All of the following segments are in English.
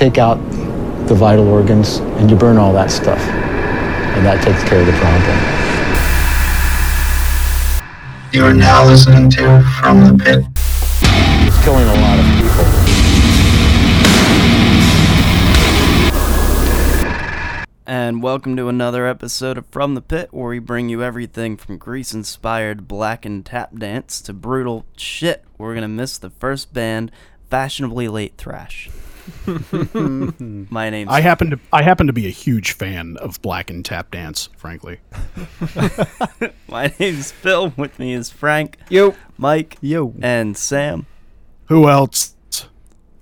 take out the vital organs and you burn all that stuff. And that takes care of the problem. You are now listening to From the Pit. It's killing a lot of people. And welcome to another episode of From the Pit, where we bring you everything from Grease inspired blackened tap dance to brutal shit. We're gonna miss the first band, Fashionably Late Thrash. My name's I happen to I happen to be a huge fan of Black and Tap Dance, frankly. my name's Phil. With me is Frank, Yo. Mike, Yo. and Sam. Who else?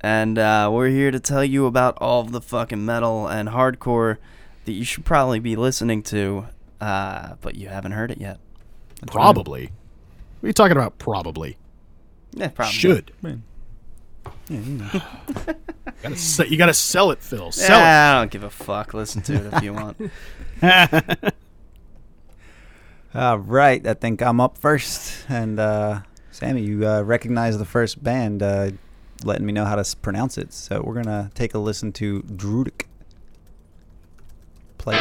And uh, we're here to tell you about all of the fucking metal and hardcore that you should probably be listening to, uh, but you haven't heard it yet. Probably. What are you talking about? Probably. Yeah, probably. Should. Man. Gotta se- you gotta sell it, Phil. Sell Yeah, I don't give a fuck. Listen to it if you want. it. All right. I think I'm up first. And uh, Sammy, you uh, recognize the first band, uh, letting me know how to s- pronounce it. So we're going to take a listen to Drudkh. Play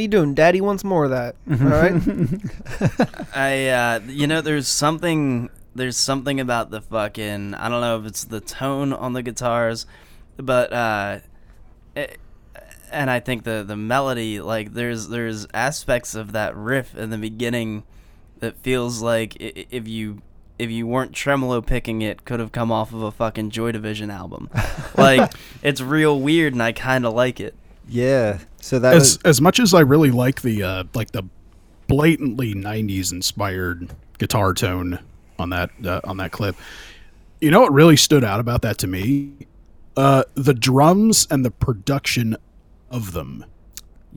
are you doing? Daddy wants more of that. All right. I, uh, you know, there's something, there's something about the fucking, I don't know if it's the tone on the guitars, but, uh, it, and I think the the melody, like, there's there's aspects of that riff in the beginning that feels like i- i- if you if you weren't tremolo picking it, could have come off of a fucking Joy Division album. like, it's real weird, and I kind of like it. Yeah. So that as was. as much as I really like the uh like the blatantly 90s inspired guitar tone on that uh, on that clip. You know what really stood out about that to me? Uh the drums and the production of them.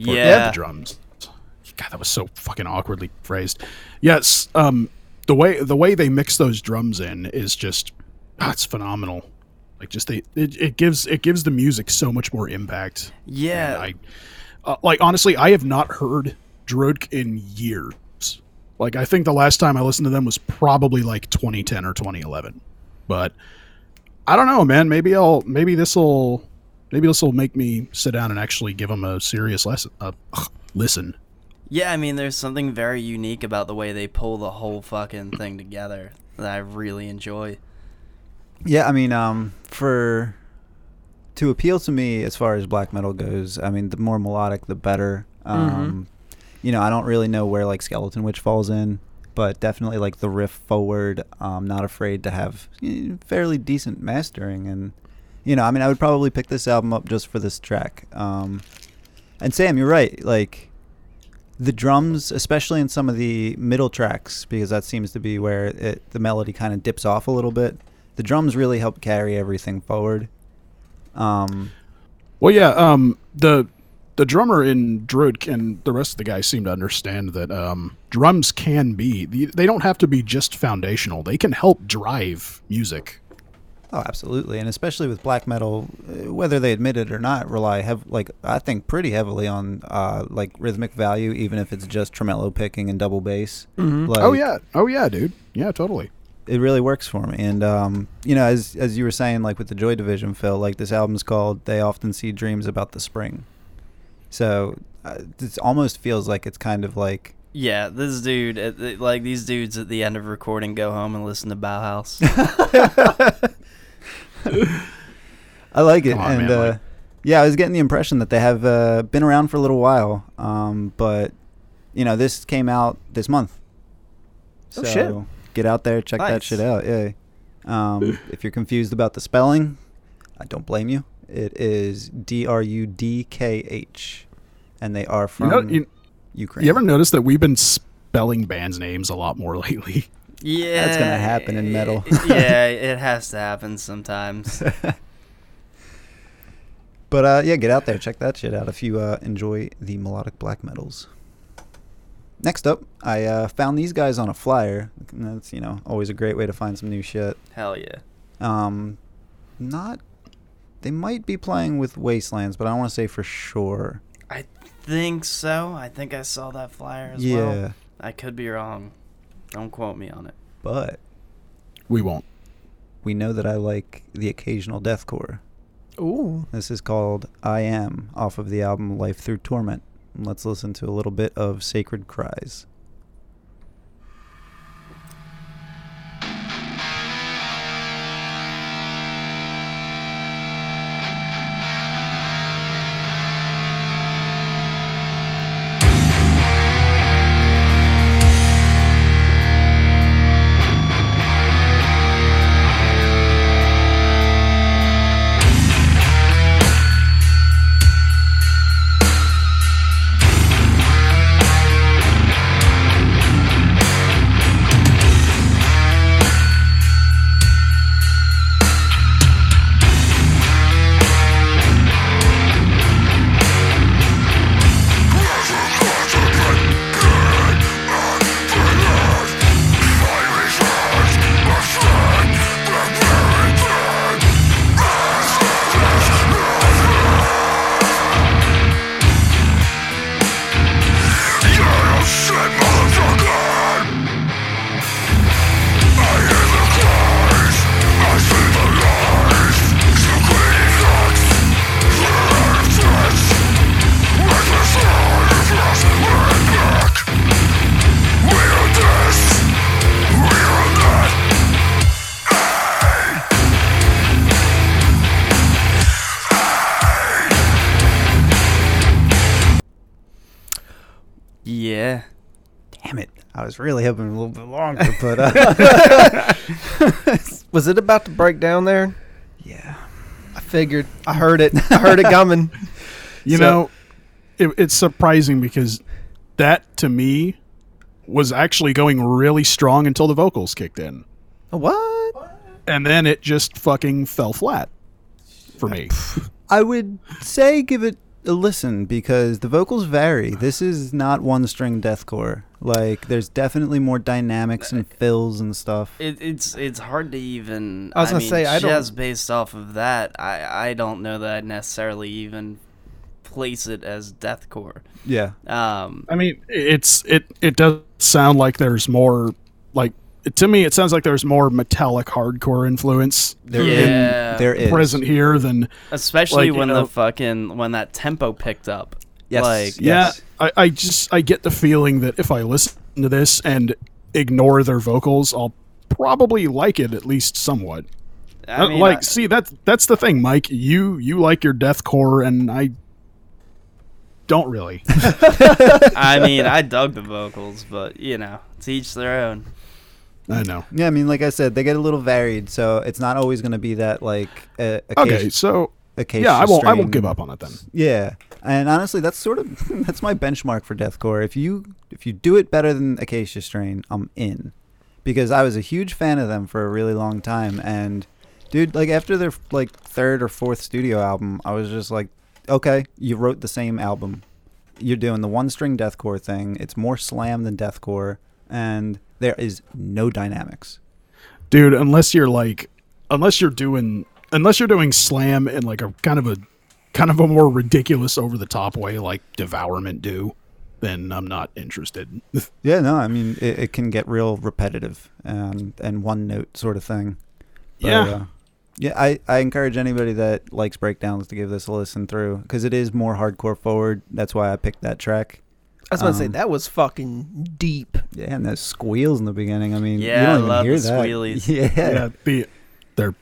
Or Yeah. the drums. God, that was so fucking awkwardly phrased. Yes, um, the way the way they mix those drums in is just ah, it's phenomenal. Like just they it, it gives it gives the music so much more impact. Yeah. I uh, like honestly, I have not heard Drudkh in years. Like I think the last time I listened to them was probably like 2010 or 2011. But I don't know, man. Maybe I'll maybe this will maybe this will make me sit down and actually give them a serious lesson. Uh, listen. Yeah, I mean, there's something very unique about the way they pull the whole fucking thing together that I really enjoy. Yeah, I mean, um, for to appeal to me as far as black metal goes, I mean, the more melodic, the better. Um, You know, I don't really know where like Skeletonwitch falls in, but definitely like the riff forward. Um, not afraid to have eh, fairly decent mastering, and you know, I mean, I would probably pick this album up just for this track. Um, and Sam, you're right. Like the drums, especially in some of the middle tracks, because that seems to be where it, the melody kind of dips off a little bit. The drums really help carry everything forward. Um, Well, yeah. Um, the the drummer in Drudkh and the rest of the guys seem to understand that um, drums can be. They don't have to be just foundational. They can help drive music. oh, absolutely, and especially with black metal, uh, whether they admit it or not, rely have like I think pretty heavily on uh, like rhythmic value, even if it's just tremolo picking and double bass. Like, oh yeah. Oh yeah, dude. Yeah, totally. It really works for me. And um, you know, as as you were saying, like with the Joy Division, Phil, like this album's called "They Often See Dreams About the Spring," so uh, it almost feels like it's kind of like Yeah, this dude, at the- like these dudes at the end of recording, go home and listen to Bauhaus. I like it, on, and man, uh, like- yeah, I was getting the impression that they have uh, been around for a little while, um, but you know, this came out this month. Oh, shit. Get out there, check that shit out. Yeah. Um, if you're confused about the spelling, I don't blame you. It is D R U D K H, and they are You from know, you, Ukraine. you ever notice that we've been spelling bands' names a lot more lately? yeah, That's gonna happen in metal. yeah, it has to happen sometimes. But uh, yeah, get out there, check that shit out if you uh, enjoy the melodic black metals. Next up, I uh, found these guys on a flyer. That's you know always a great way to find some new shit. Hell yeah. Um, not. They might be playing with Wastelands, but I don't want to say for sure. I think so. I think I saw that flyer as yeah, well. I could be wrong. Don't quote me on it. but We won't. we know that I like the occasional deathcore. Ooh. This is called I Am off of the album Life Through Torment. Let's listen to a little bit of Sacred Cries. But uh, Was it about to break down there? yeah. I figured. I heard it. I heard it coming. You So- know, it, it's surprising because that to me was actually going really strong until the vocals kicked in, What? and then it just fucking fell flat for me. I would say give it a listen because the vocals vary. This is not one string deathcore. Like there's definitely more dynamics and fills and stuff. It, it's it's hard to even. I was gonna mean, say, I don't- just based off of that, I I don't know that I'd necessarily even place it as deathcore. Yeah. Um, I mean, it's it it does sound like there's more like to me it sounds like there's more metallic hardcore influence There Yeah. there is. present here than especially Like, you when know- the fucking when that tempo picked up. Yes. Like Yes. yeah. I, I just I get the feeling that if I listen to this and ignore their vocals, I'll probably like it at least somewhat. I uh, mean, like, I- see that's that's the thing, Mike. You you like your deathcore, and I don't really. I mean, I dug the vocals, but you know, to each their own. I know. Yeah, I mean, like I said, they get a little varied, so it's not always going to be that like uh, Okay, so yeah, I won't I won't give up on it then. Yeah, and honestly, that's sort of that's my benchmark for deathcore. If you if you do it better than Acacia Strain, I'm in, because I was a huge fan of them for a really long time, and dude. Like after their like third or fourth studio album, I was just like, okay, you wrote the same album. You're doing the one string deathcore thing. It's more slam than deathcore, and there is no dynamics. dude unless you're like unless you're doing unless you're doing slam in like a kind of a kind of a more ridiculous over the top way like devourment do then i'm not interested Yeah, no, I mean it, it can get real repetitive and and one note sort of thing. But, Yeah. uh, yeah. I, I encourage anybody that likes breakdowns to give this a listen through because it is more hardcore forward. That's why I picked that track. I was about to say Um, that was fucking deep. Yeah, and those squeals in the beginning. I mean, Yeah, you don't I even love hear the that. squealies. Yeah. yeah the, they're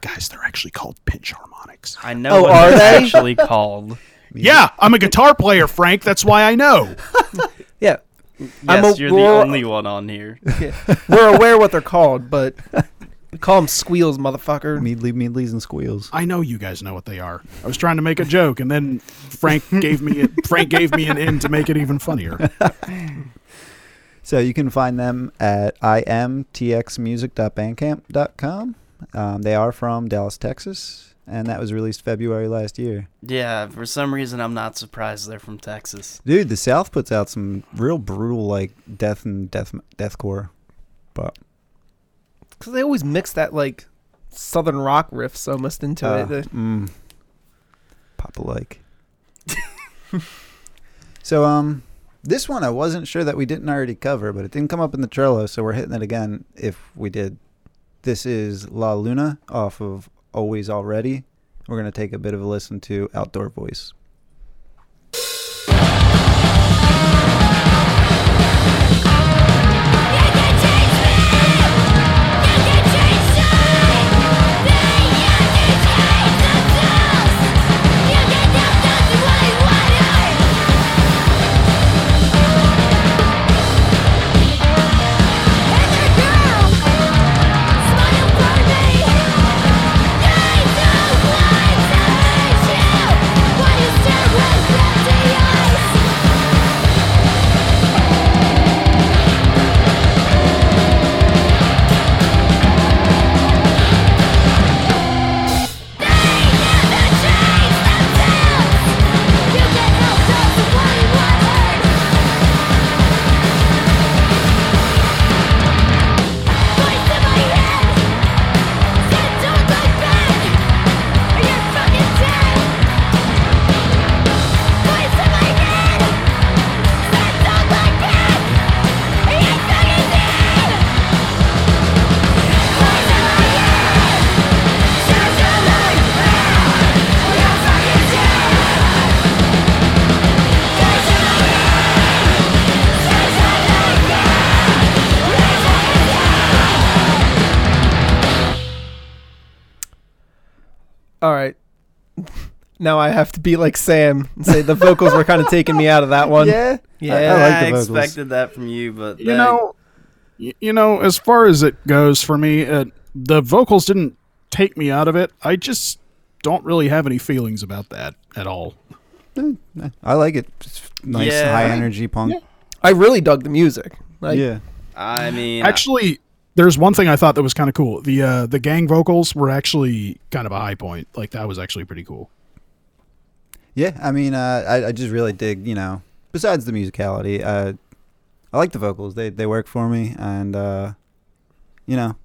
guys they're actually called pinch harmonics I know Oh, what are they're actually called. yeah i'm a guitar player frank that's why i know Yeah, Yes, I'm a- you're the only one on here. we're aware what they're called, but we call them squeals, motherfucker. Meadly, meadlies, and squeals. i know you guys know what they are i was trying to make a joke and then frank gave me a, frank gave me an in to make it even funnier So you can find them at imtxmusic.bandcamp.com. Um, they are from Dallas, Texas, and that was released February last year. Yeah, for some reason I'm not surprised they're from Texas. Dude, the South puts out some real brutal like death and death deathcore. But Because they always mix that like southern rock riffs almost into uh, it. The- mm, Papa like. so um this one I wasn't sure that we didn't already cover, but it didn't come up in the Trello, so we're hitting it again if we did. This is La Luna off of Always Already. We're gonna take a bit of a listen to Outdoor Voice. Now I have to be like Sam and say the vocals were kind of taking me out of that one. Yeah, Yeah. I, I like the I expected that from you, but you that- know y- you know as far as it goes for me uh, the vocals didn't take me out of it i just don't really have any feelings about that at all I like it. It's nice, Yeah. high energy punk. I really dug the music. Like, yeah. I mean, actually there's one thing i thought that was kind of cool the uh the gang vocals were actually kind of a high point like that was actually pretty cool Yeah, I mean, uh, I, I just really dig, you know, besides the musicality, uh, I like the vocals. They they work for me, and uh, you know,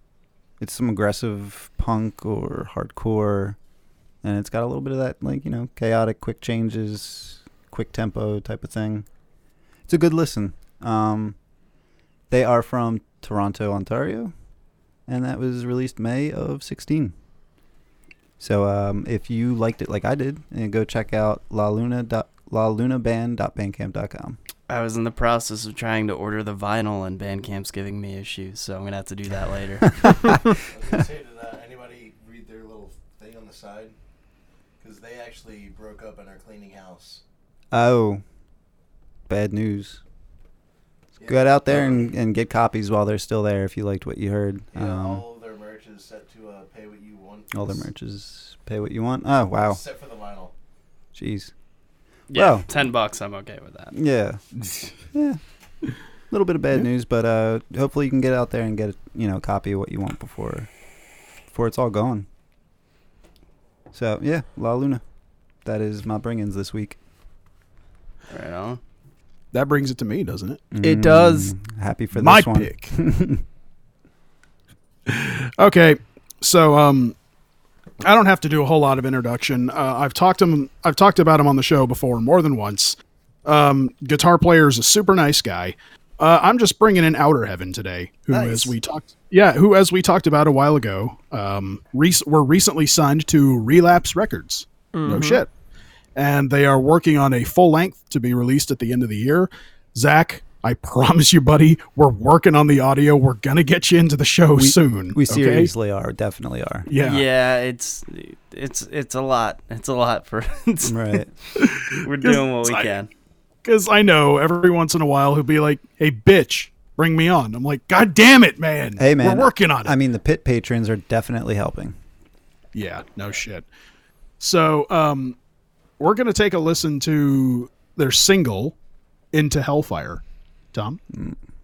it's some aggressive punk or hardcore, and it's got a little bit of that, like you know, chaotic, quick changes, quick tempo type of thing. It's a good listen. Um, they are from Toronto, Ontario, and that was released May of sixteen. So um, if you liked it like I did, and go check out la luna dot lalunaband.bandcamp.com. I was in the process of trying to order the vinyl, and Bandcamp's giving me issues, so I'm gonna have to do that later. I was gonna say, did uh, anybody read their little thing on the side? Because they actually broke up and are cleaning house. Oh, bad news. Yeah. Go out there and, and get copies while they're still there if you liked what you heard. Yeah, Um, all of their merch is set to uh, pay what you want. All their merch is pay what you want. Oh, wow. Except for the vinyl. Jeez. yeah, Well- ten bucks, I'm okay with that. Yeah. yeah. A little bit of bad news, but uh, hopefully you can get out there and get a you know copy of what you want before before it's all gone. So yeah, La Luna. That is my bring-ins this week. Right on. That brings it to me, doesn't it? It does. Mm, Happy for My this one. pick. okay, so um, I don't have to do a whole lot of introduction. Uh, I've talked him. I've talked about him on the show before, more than once. Um, guitar player is a super nice guy. Uh, I'm just bringing in Outer Heaven today, who, Nice. as we talked, yeah, who, as we talked about a while ago, um, were recently signed to Relapse Records. No shit, and they are working on a full length to be released at the end of the year. Zach, I promise you, buddy, we're working on the audio. We're gonna get you into the show soon. We okay? seriously are, definitely are. yeah. Yeah, it's it's it's a lot. It's a lot for. Right. we're doing what we I- can. because I know every once in a while he'll be like, "Hey, bitch, bring me on." I'm like, "God damn it, man! Hey man, we're working on it." I mean, the pit patrons are definitely helping. yeah, no shit. So, um, we're gonna take a listen to their single, "Into Hellfire." Tom, Could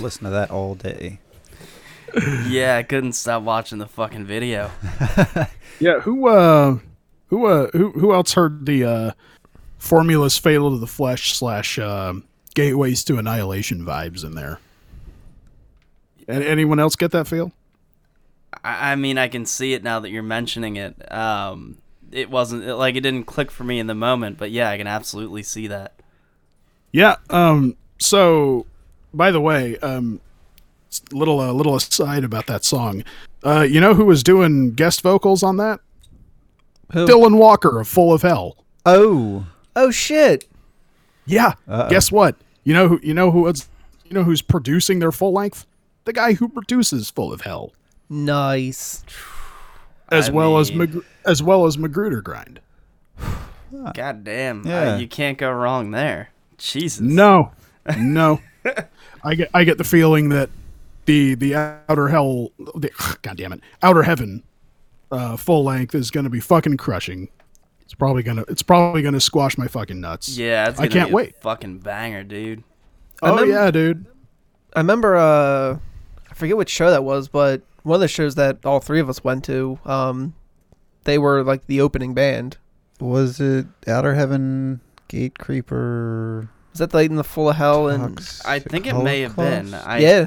listen to that all day. Yeah, I couldn't stop watching the fucking video. yeah, who, uh, who, uh, who, who else heard the uh, formulas fatal to the flesh slash um gateways to annihilation vibes in there? And anyone else get that feel? I, I mean, I can see it now that you're mentioning it. Um, it wasn't it, like it didn't click for me in the moment, but yeah, I can absolutely see that. Yeah. Um. So, by the way, um, s- little uh, little aside about that song. Uh, you know who was doing guest vocals on that? Who? Dylan Walker of Full of Hell. Oh, Oh shit! Yeah. Uh-oh. Guess what? You know who? You know who was? You know who's producing their full length? The guy who produces Full of Hell, Nice. as I well as mean- Mag- as well as Magrudergrind. God damn, Yeah. uh, you can't go wrong there. Jesus. No, no. I get I get the feeling that the the outer hell, the, God damn it, outer heaven, uh, full length is going to be fucking crushing. It's probably gonna it's probably gonna squash my fucking nuts. Yeah, it's I can't be a wait. Fucking banger, dude. Oh remember- yeah, dude. I remember. Uh, I forget which show that was, but one of the shows that all three of us went to. Um, they were like the opening band. was it Outer Heaven, Gatecreeper? Was that like in the Full of Hell and? I think it may have been. I yeah,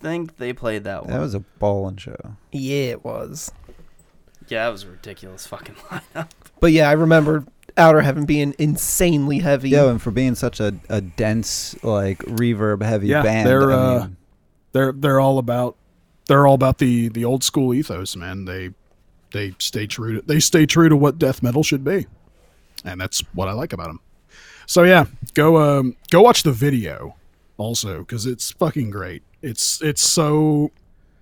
think they played that one. that was a ballin' show. yeah, it was. yeah, that was a ridiculous fucking lineup. But yeah, I remember Outer Heaven being insanely heavy. Yeah, and for being such a, a dense, like reverb heavy Yeah, band, they're, I uh, mean, They're they're all about they're all about the the old school ethos, man. They they stay true to they stay true to what death metal should be, and that's what I like about them. So yeah, go um go watch the video also because it's fucking great. It's it's so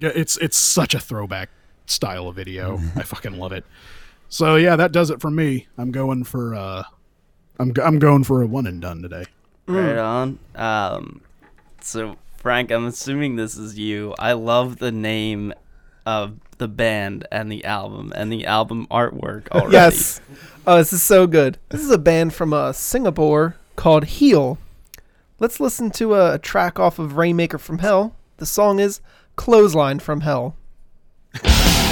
yeah, it's it's such a throwback style of video. I fucking love it. So yeah, that does it for me. I'm going for uh, I'm I'm going for a one and done today. Right on. Um, so Frank, I'm assuming this is you. I love the name of the band and the album and the album artwork already. Yes. Oh, this is so good. This is a band from uh, Singapore called Heal. Let's listen to a, a track off of Rainmaker from Hell. The song is Clothesline from Hell.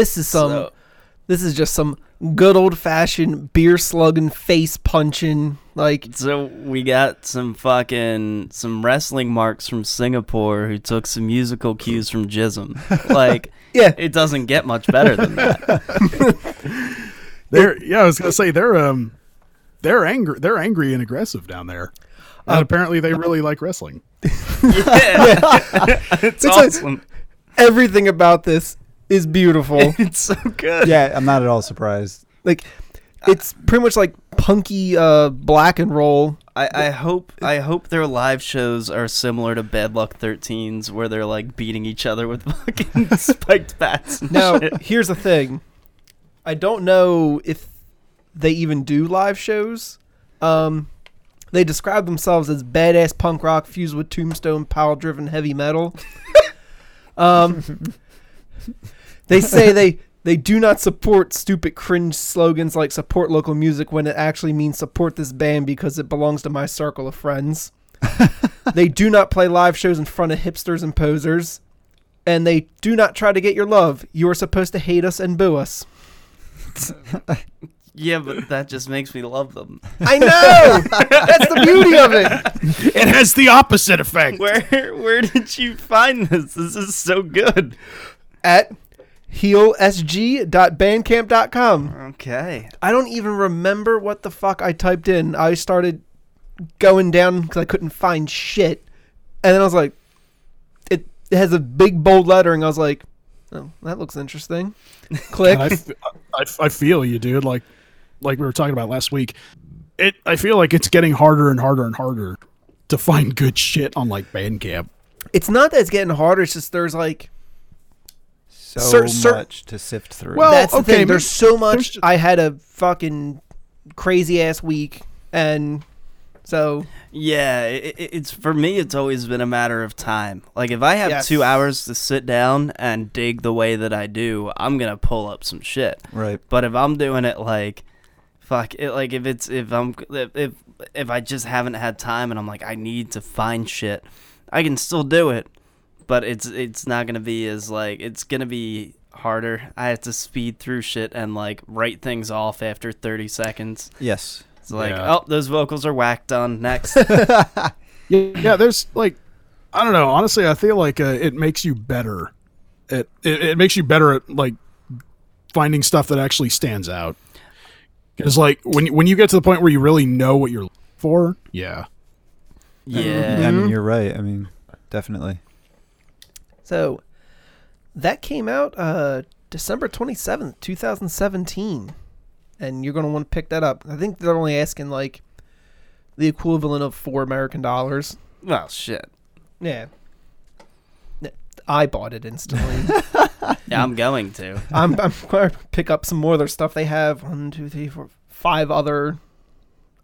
This is some. So- this is just some good old fashioned beer slugging, face punching. Like So we got some fucking some wrestling marks from Singapore who took some musical cues from Jism. Like, Yeah. it doesn't get much better than that. They're yeah, I was gonna say they're um they're angry they're angry and aggressive down there. And apparently they really like wrestling. yeah, it's, It's a- awesome. everything about this is beautiful. it's so good. Yeah, I'm not at all surprised. like it's pretty much like punky uh black and roll. I, I hope I hope their live shows are similar to Bad Luck 13's, where they're like beating each other with fucking spiked bats. Now, shit. here's the thing. I don't know if they even do live shows. Um, they describe themselves as badass punk rock fused with tombstone power driven heavy metal. um, they say they they do not support stupid cringe slogans like support local music when it actually means support this band because it belongs to my circle of friends. they do not play live shows in front of hipsters and posers and they do not try to get your love. You are supposed to hate us and boo us. yeah, but that just makes me love them. I know. That's the beauty of it. It has the opposite effect. Where where did you find this? This is so good. At healsg.bandcamp.com. Okay. I don't even remember what the fuck I typed in. I started going down because I couldn't find shit, and then I was like, it, it has a big bold lettering. I was like, oh, that looks interesting. Click. I, f- I f- I feel you, dude. Like like we were talking about last week. It I feel like it's getting harder and harder and harder to find good shit on like Bandcamp. it's not that it's getting harder. It's just there's like So Cer- cer- much to sift through. Well, That's the okay, thing. There's so much. there's just- I had a fucking crazy ass week, and so Yeah, it, it- it's for me. It's always been a matter of time. Like if I have Yes. two hours to sit down and dig the way that I do, I'm gonna pull up some shit. right. But if I'm doing it like, fuck it, like if it's if I'm if if, if I just haven't had time and I'm like I need to find shit, I can still do it. But it's it's not gonna be as like it's gonna be harder. I have to speed through shit and like write things off after 30 seconds. Yes. It's like, Yeah. oh, those vocals are whacked. Done. Next. Yeah, yeah. There's like, I don't know. Honestly, I feel like uh, it makes you better. It, it it makes you better at like finding stuff that actually stands out. Because like when when you get to the point where you really know what you're for, yeah, yeah. I mean, you're right. I mean, definitely. So that came out uh, December 27th, 2017. And you're going to want to pick that up. I think they're only asking like the equivalent of four American dollars. Well, shit. Yeah. Yeah, I bought it instantly. Yeah, I'm going to. I'm, I'm going to pick up some more of their stuff. They have one, two, three, four, five other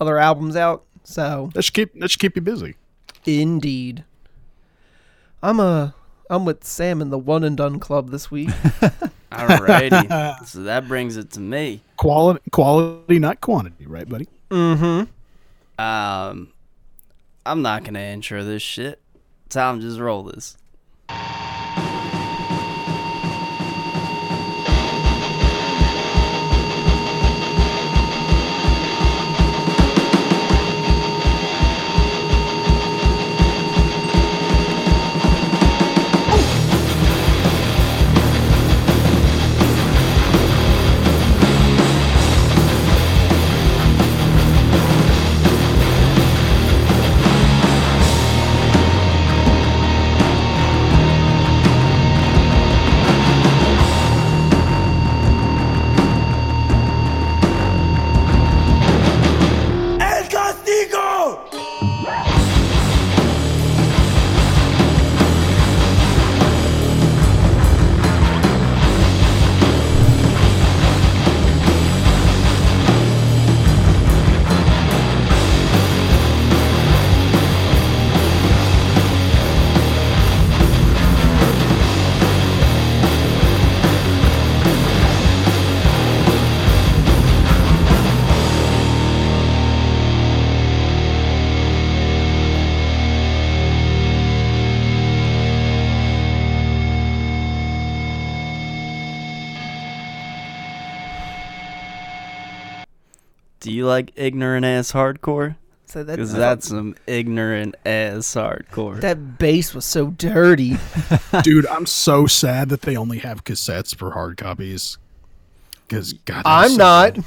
other albums out. So That should keep that should keep you busy. indeed, I'm a I'm with Sam in the One and Done Club this week. Alrighty. so that brings it to me. Quality, quality, not quantity, right, buddy? mm-hmm. Um, I'm not gonna intro this shit. Tom, just roll this. Do you like ignorant ass hardcore? So that Because that's some ignorant ass hardcore. that bass was so dirty. Dude, I'm so sad that they only have cassettes for hard copies. Because God, I'm so not. good.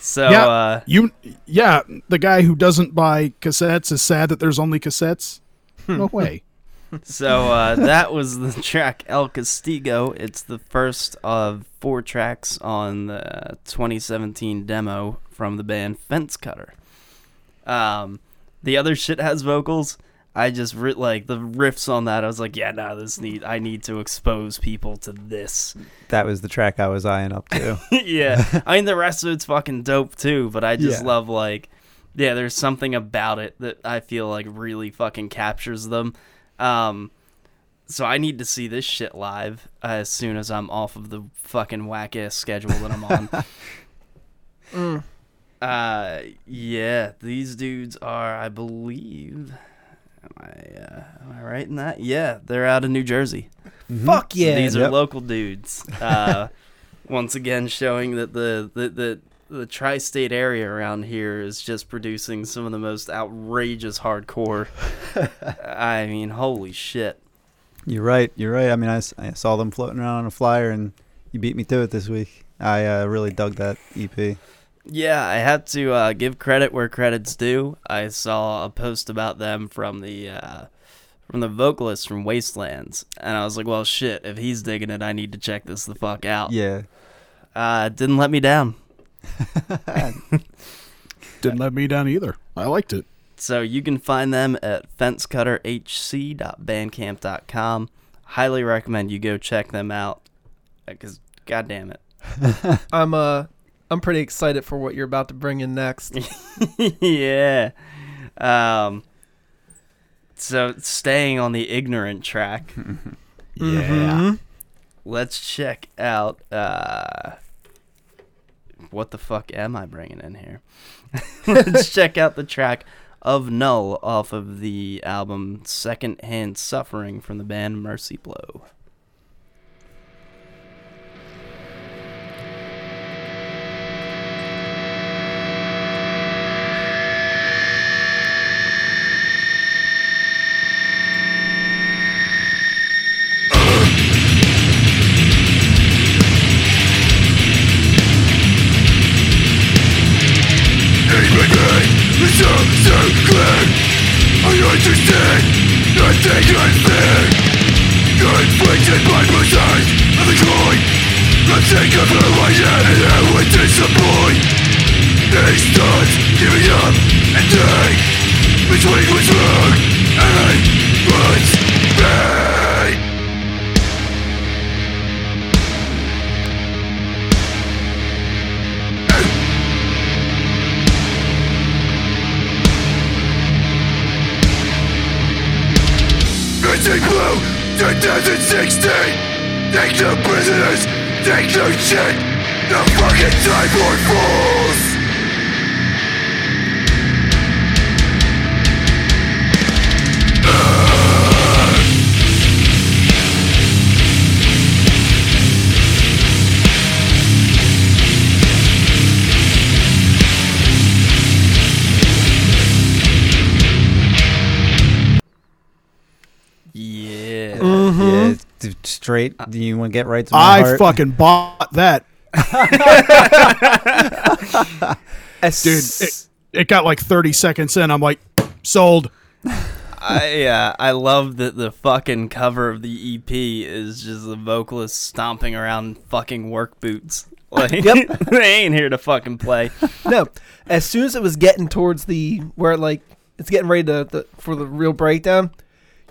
so, yeah, uh, you. Yeah, the guy who doesn't buy cassettes is sad that there's only cassettes. No way. So uh, that was the track El Castigo. It's the first of four tracks on the 2017 demo from the band Fence Cutter. Um, the other shit has vocals. I just ri- like the riffs on that. I was like, yeah, nah, this need. I need to expose people to this. That was the track I was eyeing up to. yeah, I mean the rest of it's fucking dope too. But I just Yeah. love like, yeah, there's something about it that I feel like really fucking captures them. Um, so I need to see this shit live as soon as I'm off of the fucking whack ass schedule that I'm on. Uh, yeah, these dudes are, I believe. Am I, uh, am I right in that? Yeah, they're out of New Jersey. Fuck So yeah. these are Yep. local dudes. Uh, once again, showing that the the the, the tri-state area around here is just producing some of the most outrageous hardcore. I mean, holy shit! You're right. You're right. I mean, I, I saw them floating around on a flyer, and you beat me to it this week. I uh, really dug that EP. Yeah, I had to uh, give credit where credit's due. I saw a post about them from the uh, from the vocalist from Wastelands, and I was like, "Well, shit! If he's digging it, I need to check this the fuck out." Yeah. Uh, didn't let me down. Didn't let me down either. I liked it. So you can find them at fencecutterhc.bandcamp.com. Highly recommend you go check them out because god damn it. I'm uh I'm pretty excited for what you're about to bring in next. yeah. Um so staying on the ignorant track, Yeah. let's check out uh what the fuck am I bringing in here? let's check out the track of Null off of the album Second Hand Suffering from the band Mercy Blow. Straight. Do you want to get right to my I heart? fucking bought that, dude. It, it got like 30 seconds in. I'm like, sold. I uh, I love that the fucking cover of the EP is just the vocalist stomping around fucking work boots. Like Yep. they ain't here to fucking play. no, as soon as it was getting towards the where like it's getting ready to the, for the real breakdown,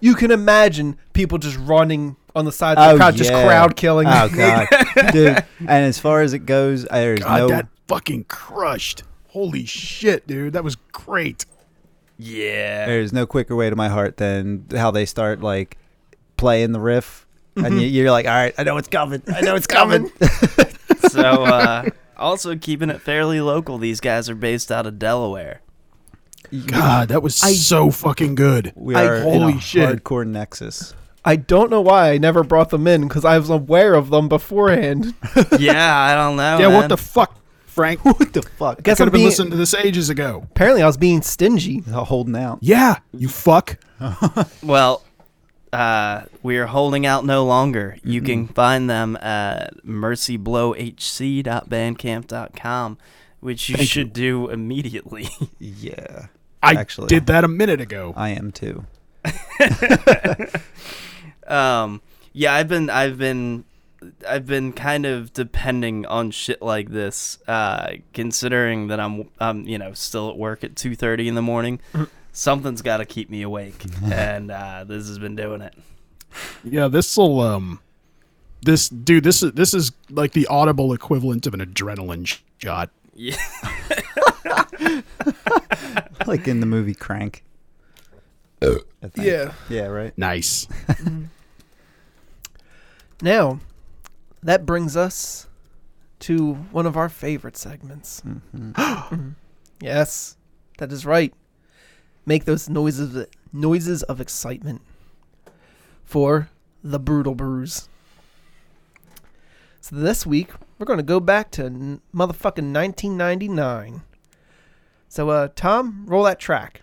you can imagine people just running on the side of the Oh, crowd, just crowd killing. Oh god, dude. And as far as it goes, there's God, no. that fucking crushed. Holy shit, dude. That was great. Yeah. There's no quicker way to my heart than how they start like playing the riff, and you, you're like, all right, I know it's coming. I know it's coming. so uh, also keeping it fairly local. These guys are based out of Delaware. God, that was so fucking good. we I- are in holy a shit. hardcore nexus. I don't know why I never brought them in because I was aware of them beforehand. yeah, I don't know. yeah, man. what the fuck, Frank? What the fuck? I Guess I'm have been being listening to this ages ago. apparently I was being stingy. holding out. Yeah, you fuck. Well, uh, we are holding out no longer. You can find them at mercyblowhc.bandcamp.com, which you Thank should do immediately. Yeah, I Actually. did that a minute ago. I am too. Um, yeah, I've been, I've been, I've been kind of depending on shit like this, uh, considering that I'm, I'm, you know, still at work at two thirty in the morning. Something's got to keep me awake, and uh, this has been doing it. Yeah, this'll um, this dude, this is this is like the audible equivalent of an adrenaline shot. Yeah. like in the movie Crank. I. Yeah. Yeah. Right. Nice. Now, that brings us to one of our favorite segments. Mhm. yes, that is right. Make those noises noises of excitement for the brutal brews. So this week we're going to go back to n- motherfucking 1999. So uh Tom, roll that track.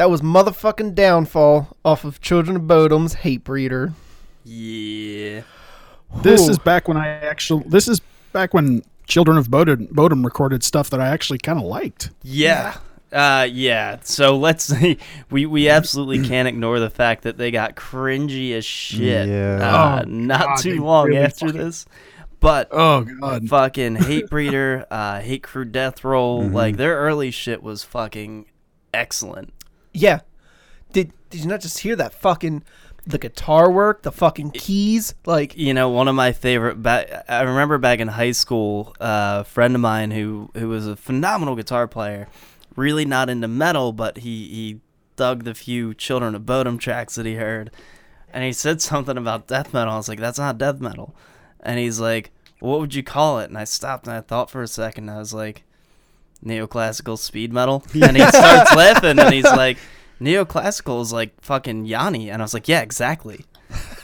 That was motherfucking downfall off of Children of Bodom's Hatebreeder. Yeah. This Ooh. is back when I actually. This is back when Children of Bodom, Bodom recorded stuff that I actually kind of liked. Yeah. Uh, yeah. So let's see. We we absolutely can't ignore the fact that they got cringy as shit. Yeah. Uh, Oh, not God, too long really after fucking- this, but Oh god. fucking Hate Breeder, uh, Hate Crew, Death Roll, Mm-hmm. like their early shit was fucking excellent. Yeah. Did did you not just hear that fucking the guitar work, the fucking keys, like You know, one of my favorite. Ba- I remember back in high school, uh, a friend of mine who who was a phenomenal guitar player, really not into metal, but he he dug the few Children of Bodom tracks that he heard, and he said something about death metal. I was like, "That's not death metal," and he's like, "What would you call it?" And I stopped and I thought for a second. I was like, "Neoclassical speed metal," and he starts laughing and he's like. Neoclassical is like fucking Yanni, and I was like, yeah, exactly.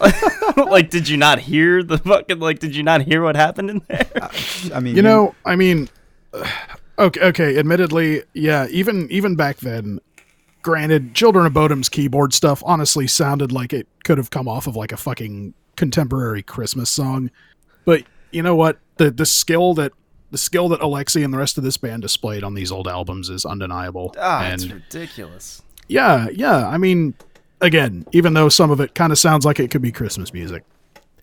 like, did you not hear the fucking like? Did you not hear what happened in there? Uh, I mean, You know, I mean, uh, okay, okay. Admittedly, yeah. Even even back then, granted, Children of Bodom's keyboard stuff honestly sounded like it could have come off of like a fucking contemporary Christmas song. But you know what? The the skill that the skill that Alexi and the rest of this band displayed on these old albums is undeniable. Ah, it's ridiculous. yeah, yeah. I mean, again, even though some of it kind of sounds like it could be Christmas music.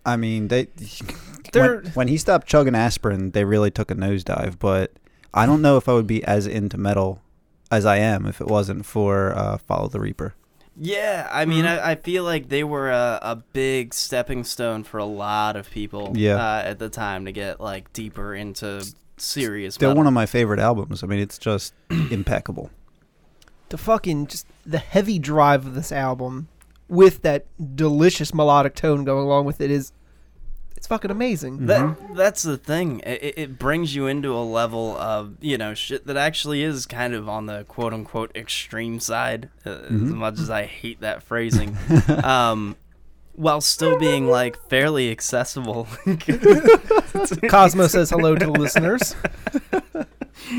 I mean, they They're- when, when he stopped chugging aspirin, they really took a nosedive. But I don't know if I would be as into metal as I am if it wasn't for uh, Follow the Reaper. Yeah, I mean, I, I feel like they were a, a big stepping stone for a lot of people. Yeah. Uh, at the time to get like deeper into serious. They're metal. one of my favorite albums. I mean, it's just impeccable. the fucking just the heavy drive of this album with that delicious melodic tone going along with it is it's fucking amazing. That that's the thing. It, it- it brings you into a level of you know shit that actually is kind of on the quote unquote extreme side. Uh, As much as I hate that phrasing, um, while still being like fairly accessible. Cosmo says hello to the listeners.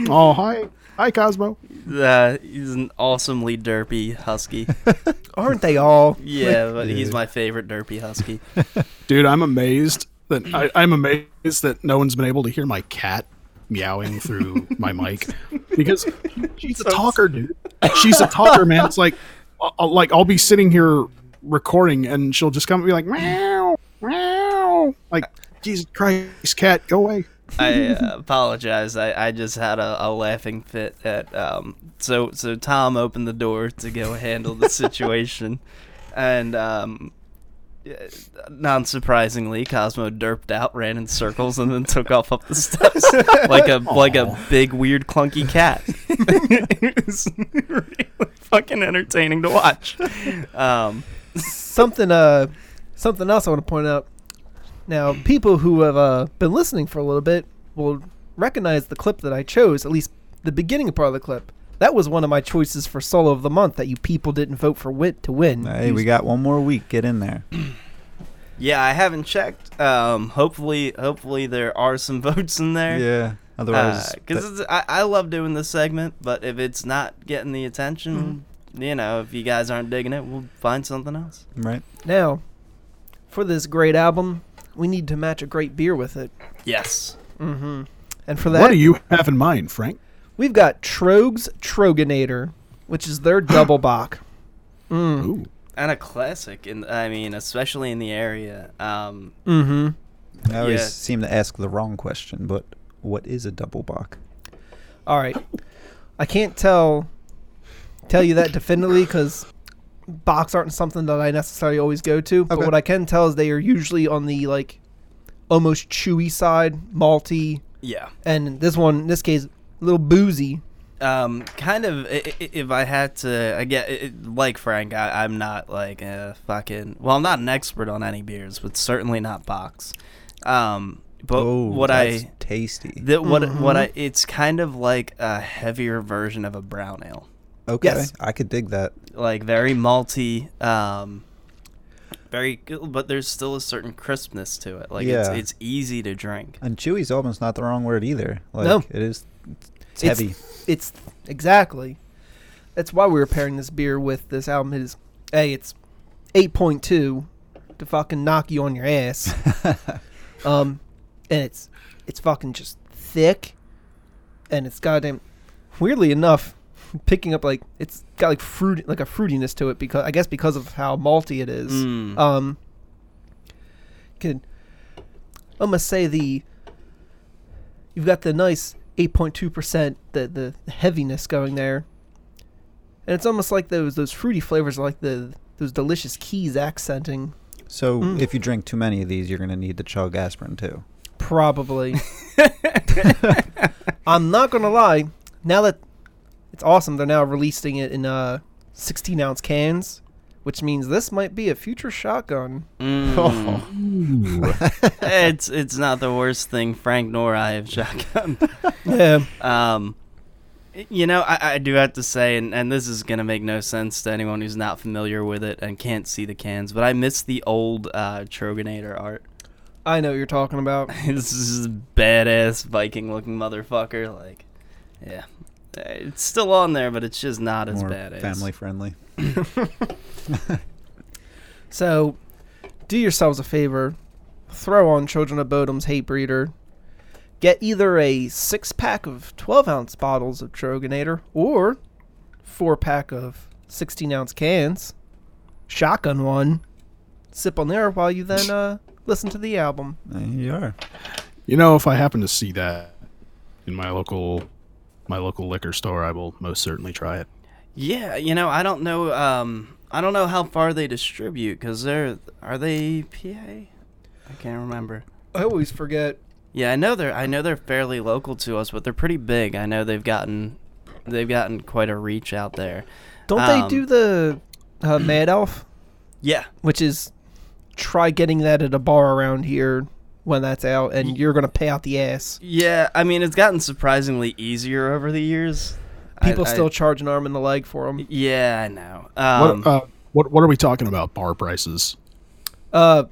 Oh, hi, hi, Cosmo. uh, he's an awesomely derpy husky. Aren't they all? Yeah, but he's my favorite derpy husky. Dude, I'm amazed that I, I'm amazed that no one's been able to hear my cat meowing through my mic because she's a talker, dude. She's a talker, man. It's like, I'll- I'll, like I'll be sitting here recording and she'll just come and be like, meow, meow. Like, Jesus Christ, cat, go away. I uh, apologize. I, I just had a, a laughing fit at um. So so Tom opened the door to go handle the situation, and um, yeah, non surprisingly, Cosmo derped out, ran in circles, and then took off up the steps like a like a big weird clunky cat. it was really fucking entertaining to watch. Um, something uh something else I want to point out. Now, people who have uh, been listening for a little bit will recognize the clip that I chose, at least the beginning part of the clip. That was one of my choices for solo of the month that you people didn't vote for Wit to win. Hey, we got one more week. Get in there. yeah, I haven't checked. Um, hopefully, hopefully there are some votes in there. Yeah. Otherwise, because I, I love doing this segment, but if it's not getting the attention, you know, if you guys aren't digging it, we'll find something else. right? Now, for this great album, we need to match a great beer with it. Yes. Mm-hmm. And for that, What do you have in mind, Frank? we've got Tröegs Troegenator, which is their double bock. Mm. Ooh. And a classic, in I mean, especially in the area. Um, Mm-hmm. I always Yeah. seem to ask the wrong question, but what is a double bock? All right. I can't tell tell you that definitively because bocks aren't something that I necessarily always go to. But Okay. what I can tell is they are usually on the like almost chewy side, malty, yeah. and this one, in this case, a little boozy. Um, kind of. i- i- If I had to, I get it, like Frank. I, I'm not like a fucking. Well, I'm not an expert on any beers, but certainly not bocks. Um, but oh, what that's I tasty. that what what Mhm. I it's kind of like a heavier version of a brown ale. Okay, Yes. I could dig that. like very malty um very good but there's still a certain crispness to it like Yeah. it's, it's easy to drink And chewy's almost not the wrong word either. Like No. it is. It's It's- heavy. It's exactly. That's why we were pairing this beer with this album. Is hey, it's eight point two to fucking knock you on your ass. um, and it's it's fucking just thick, and it's goddamn. Weirdly enough, picking up like it's got like fruit, like a fruitiness to it because I guess because of how malty it is. Mm. Um, could almost say the you've got the nice eight point two percent, the the heaviness going there, and it's almost like those those fruity flavors, like the those delicious keys accenting. So Mm. if you drink too many of these, you're gonna need to chug aspirin too. Probably. I'm not gonna lie. Now that it's awesome, they're now releasing it in uh 16 ounce cans, which means this might be a future shotgun. Mm. it's it's not the worst thing Frank nor I have shotgun. Yeah. Um, you know, I, I do have to say, and, and this is gonna make no sense to anyone who's not familiar with it and can't see the cans, but I miss the old uh, Troegenator art. I know what you're talking about. this is badass Viking looking motherfucker. Like, yeah, it's still on there, but it's just not as More badass. family friendly. So, do yourselves a favor. Throw on Children of Bodom's Hatebreeder. Get either a six pack of 12 ounce bottles of Troegenator or four pack of 16 ounce cans. Shotgun one. Sip on there while you then uh, listen to the album. There you are. You know, if I happen to see that in my local my local liquor store, I will most certainly try it. Yeah, you know, I don't know. Um, I don't know how far they distribute because they're are they PA? I can't remember. I always forget. Yeah, I know they're I know they're fairly local to us, but they're pretty big. I know they've gotten they've gotten quite a reach out there. Don't Um, they do the uh, Mad Elf? Yeah, Which is try getting that at a bar around here when that's out, and you're going to pay out the ass. yeah. I mean, it's gotten surprisingly easier over the years. People I- still charge an arm and a leg for them. Yeah, I know. Um, what, uh, what what are we talking about? Bar prices? Uh,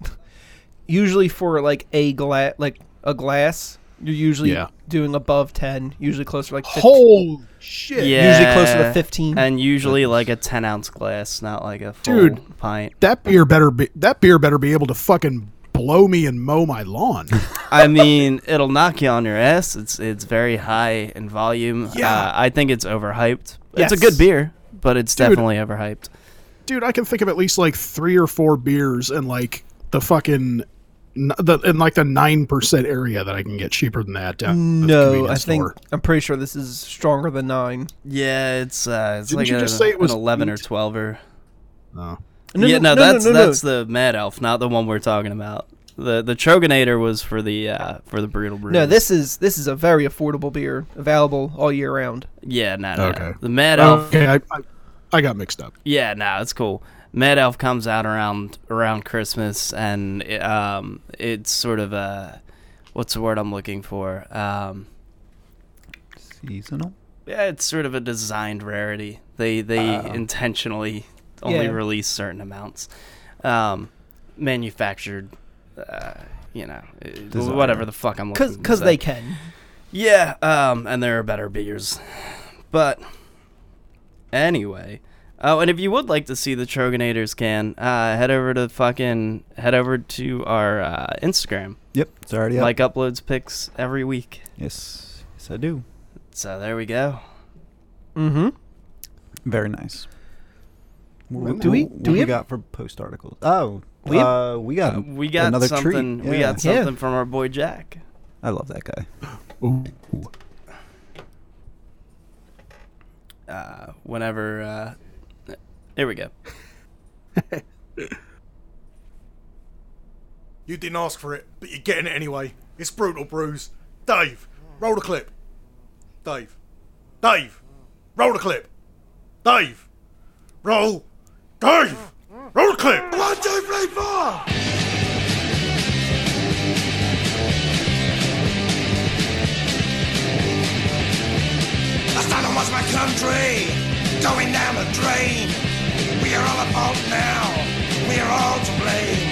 usually for like a glass, like a glass, you're usually Yeah. doing above ten. Usually closer to like 15, Holy shit! yeah, usually closer to fifteen. and usually like a ten ounce glass, not like a full Dude. pint. That beer better be that beer better be able to fucking blow me and mow my lawn. I mean, it'll knock you on your ass. It's it's very high in volume. Yeah. Uh, I think it's overhyped. It's a good beer, but it's Dude. definitely overhyped. Dude, I can think of at least like three or four beers in like the fucking n- the in like the nine percent area that I can get cheaper than that down. no, I think store. I'm pretty sure this is stronger than nine. Yeah, it's uh, it's Didn't like you a, just say it was an eleven or twelve or. Oh. yeah, no, that's that's the Mad Elf, not the one we're talking about. The the Troegenator was for the uh, for the Brutal Brew. no. This is this is a very affordable beer, available all year round. Yeah, no, no. Okay. The Mad Elf. Okay, I, I I got mixed up. Yeah, no, it's cool. Mad Elf comes out around around Christmas, and it, um, it's sort of a what's the word I'm looking for? Um, Seasonal. yeah, it's sort of a designed rarity. They they intentionally only Yeah. release certain amounts, um, manufactured. Uh, you know, uh, Design. whatever the fuck I'm looking. Because because they can. Yeah, um, and there are better beers. But anyway, oh, and if you would like to see the Troegenators can, uh, head over to fucking head over to our uh, Instagram. Yep, it's already up. Like uploads pics every week. yes, yes, I do. So there we go. Mm-hmm. Very nice. What, Do we- what do we have- got for post articles? Oh, We have- uh, we got Uh, we got another something. treat. We Yeah. got Yeah. something from our boy Jack. I love that guy. Ooh. Uh, whenever. Uh, here we go. You didn't ask for it, but you're getting it anyway. It's brutal, Bruce. Dave, roll the clip. Dave. Dave, roll the clip. Dave, roll. Dave, roll clip. One, two, three, four. I stand and watch my country going down the drain. We are all at fault now. We are all to blame.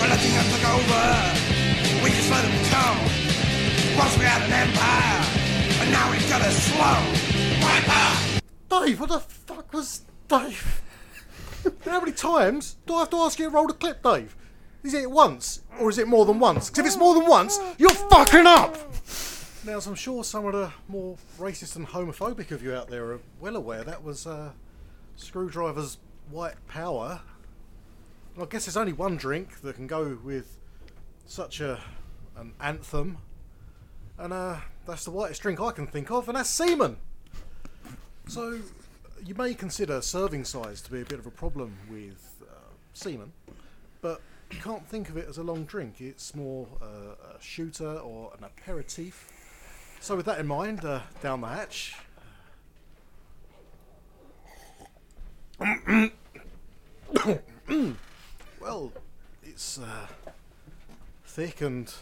We're letting them take over. We just let them come. Once we had an empire, and now we've got a slum. Wipe out. Dave, what the fuck was Dave? How many times do I have to ask you to roll the clip, Dave? Is it once, or is it more than once? Because if it's more than once, you're fucking up. Now, as I'm sure some of the more racist and homophobic of you out there are well aware, that was uh, Skrewdriver's White Power. I guess there's only one drink that can go with such a an anthem, and uh, that's the whitest drink I can think of, and that's semen. So, you may consider serving size to be a bit of a problem with uh, semen, but you can't think of it as a long drink. It's more uh, a shooter or an aperitif. So, with that in mind, uh, down the hatch. well, it's uh, thick and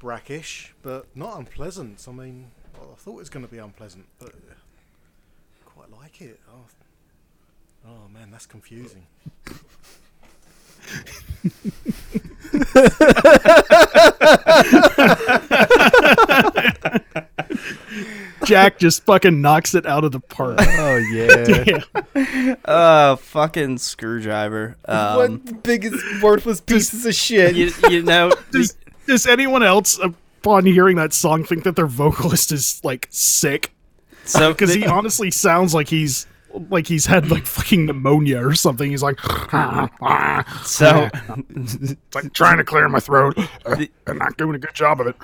brackish, but not unpleasant. I mean, well, I thought it was going to be unpleasant, but uh, like it. Oh, oh man, that's confusing. Jack just fucking knocks it out of the park. Oh yeah. Damn. Uh, fucking Skrewdriver. Um, what the biggest worthless pieces of shit? you, you know, Does, does anyone else, upon hearing that song, think that their vocalist is like sick? So Because he honestly sounds like he's like he's had like fucking pneumonia or something. He's like, so it's like trying to clear my throat. I'm not doing a good job of it.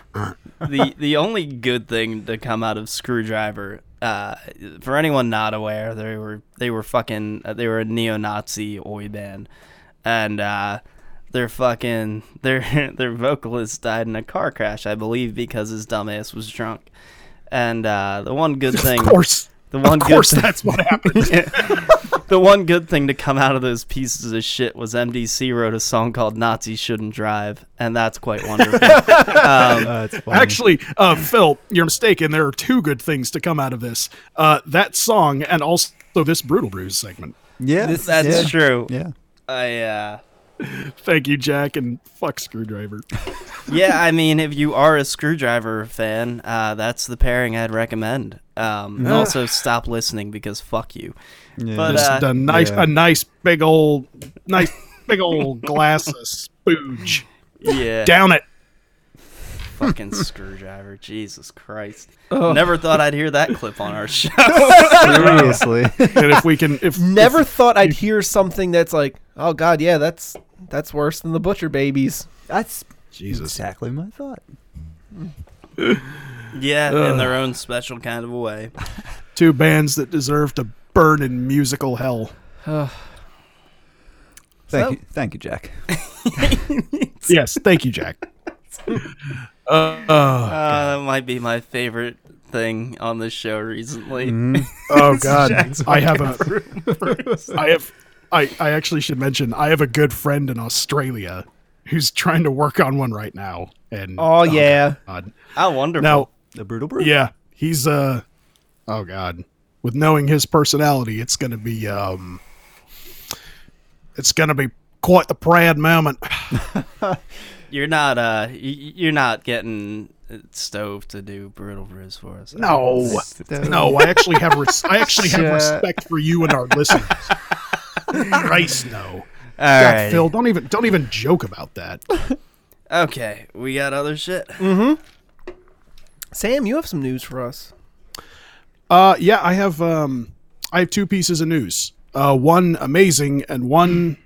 the the only good thing to come out of Skrewdriver, uh, for anyone not aware, they were they were fucking uh, they were a neo-Nazi oi band, and uh, their fucking their their vocalist died in a car crash, I believe, because his dumbass was drunk. And uh, the one good thing, Of course, the one of course, good thing, that's what happened. the one good thing to come out of those pieces of shit was MDC wrote a song called "Nazis Shouldn't Drive," and that's quite wonderful. um, That's funny. Actually, uh, Phil, you're mistaken. There are two good things to come out of this: uh, that song and also this brutal brews segment. yeah, that's yeah. true. Yeah. I uh, Thank you, Jack, and fuck Skrewdriver. yeah, I mean, if you are a Skrewdriver fan, uh, that's the pairing I'd recommend. Um, also, stop listening because fuck you. Yeah. But, Just uh, a nice, yeah. a nice big old, nice big old glass of spooge. Yeah, Down it. fucking Skrewdriver. Jesus Christ. Never thought I'd hear that clip on our show. Seriously. And if we can, if Never thought I'd hear something that's like, oh god, yeah, that's that's worse than the butcher babies. That's Jesus, exactly my thought. yeah, in their own special kind of a way. two bands that deserve to burn in musical hell. Thank So- you, thank you, Jack. Yes, thank you, Jack. Uh, uh, Uh, that might be my favorite thing on this show recently. oh God, I have a, I have, I, I actually should mention I have a good friend in Australia who's trying to work on one right now. And Oh, yeah. God. How wonderful. now The brutal brew. Yeah, he's uh oh god. With knowing his personality, it's going to be um it's going to be quite the proud moment. You're not uh y- y- you're not getting stove to do brutal brews for us. No. No, I actually have res- I actually have respect for you and our listeners. Christ no. All God, right. Phil, don't even don't even joke about that. Okay, we got other shit. Sam, you have some news for us. Uh yeah, I have um I have two pieces of news. Uh one amazing and one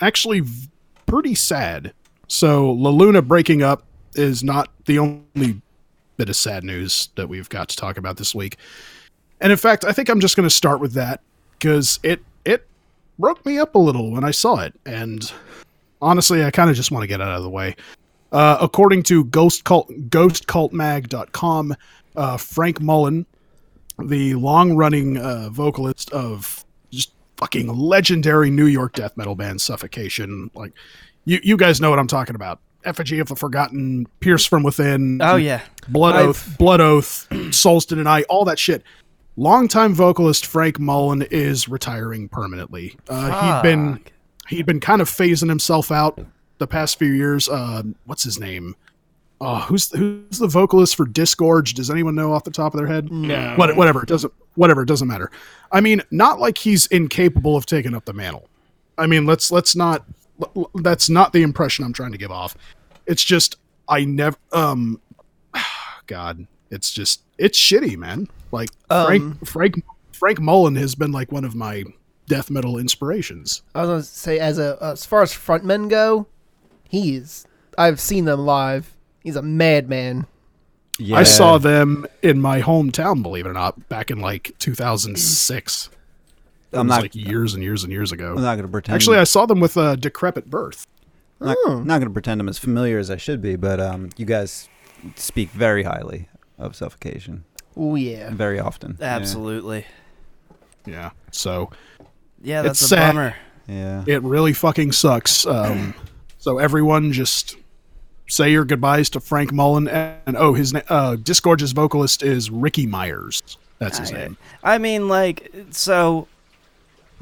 actually v- pretty sad. So La Luna breaking up is not the only bit of sad news that we've got to talk about this week. And in fact, I think I'm just going to start with that cuz it it broke me up a little when I saw it and honestly, I kind of just want to get out of the way. Uh, according to Ghost Cult, GhostCultMag.com, uh, Frank Mullen, the long-running uh, vocalist of just fucking legendary New York death metal band Suffocation, like you you guys know what I'm talking about. Effigy of the Forgotten, Pierce from Within, Oh yeah. Blood I've- Oath, Blood Oath, Souls to Deny, all that shit. Longtime vocalist Frank Mullen is retiring permanently. Uh, he'd been he'd been kind of phasing himself out the past few years. Uh, what's his name? Oh, who's who's the vocalist for Disgorge? Does anyone know off the top of their head? No. What, whatever. It doesn't. Whatever. It doesn't matter. I mean, not like he's incapable of taking up the mantle. I mean, let's let's not. l- l- That's not the impression I'm trying to give off. It's just I never. Um, God, It's just it's shitty, man. Like Um, Frank Frank Frank Mullen has been like one of my death metal inspirations. I was gonna say as a as far as frontmen go, he's. I've seen them live. He's a madman. Yeah. I saw them in my hometown, believe it or not, back in like 2006. I'm was not- like years and years and years ago. I'm not going to pretend. Actually, I saw them with uh, Decrepit Birth. not, not going to pretend I'm as familiar as I should be, but um, you guys speak very highly of suffocation Oh yeah. very often. Absolutely. Yeah. So Yeah, that's It's a sad. bummer. Yeah. it really fucking sucks. Um, so everyone just say your goodbyes to Frank Mullen and oh, his na- uh, Disgorge's vocalist is Ricky Myers. That's his I, name. I mean, like, so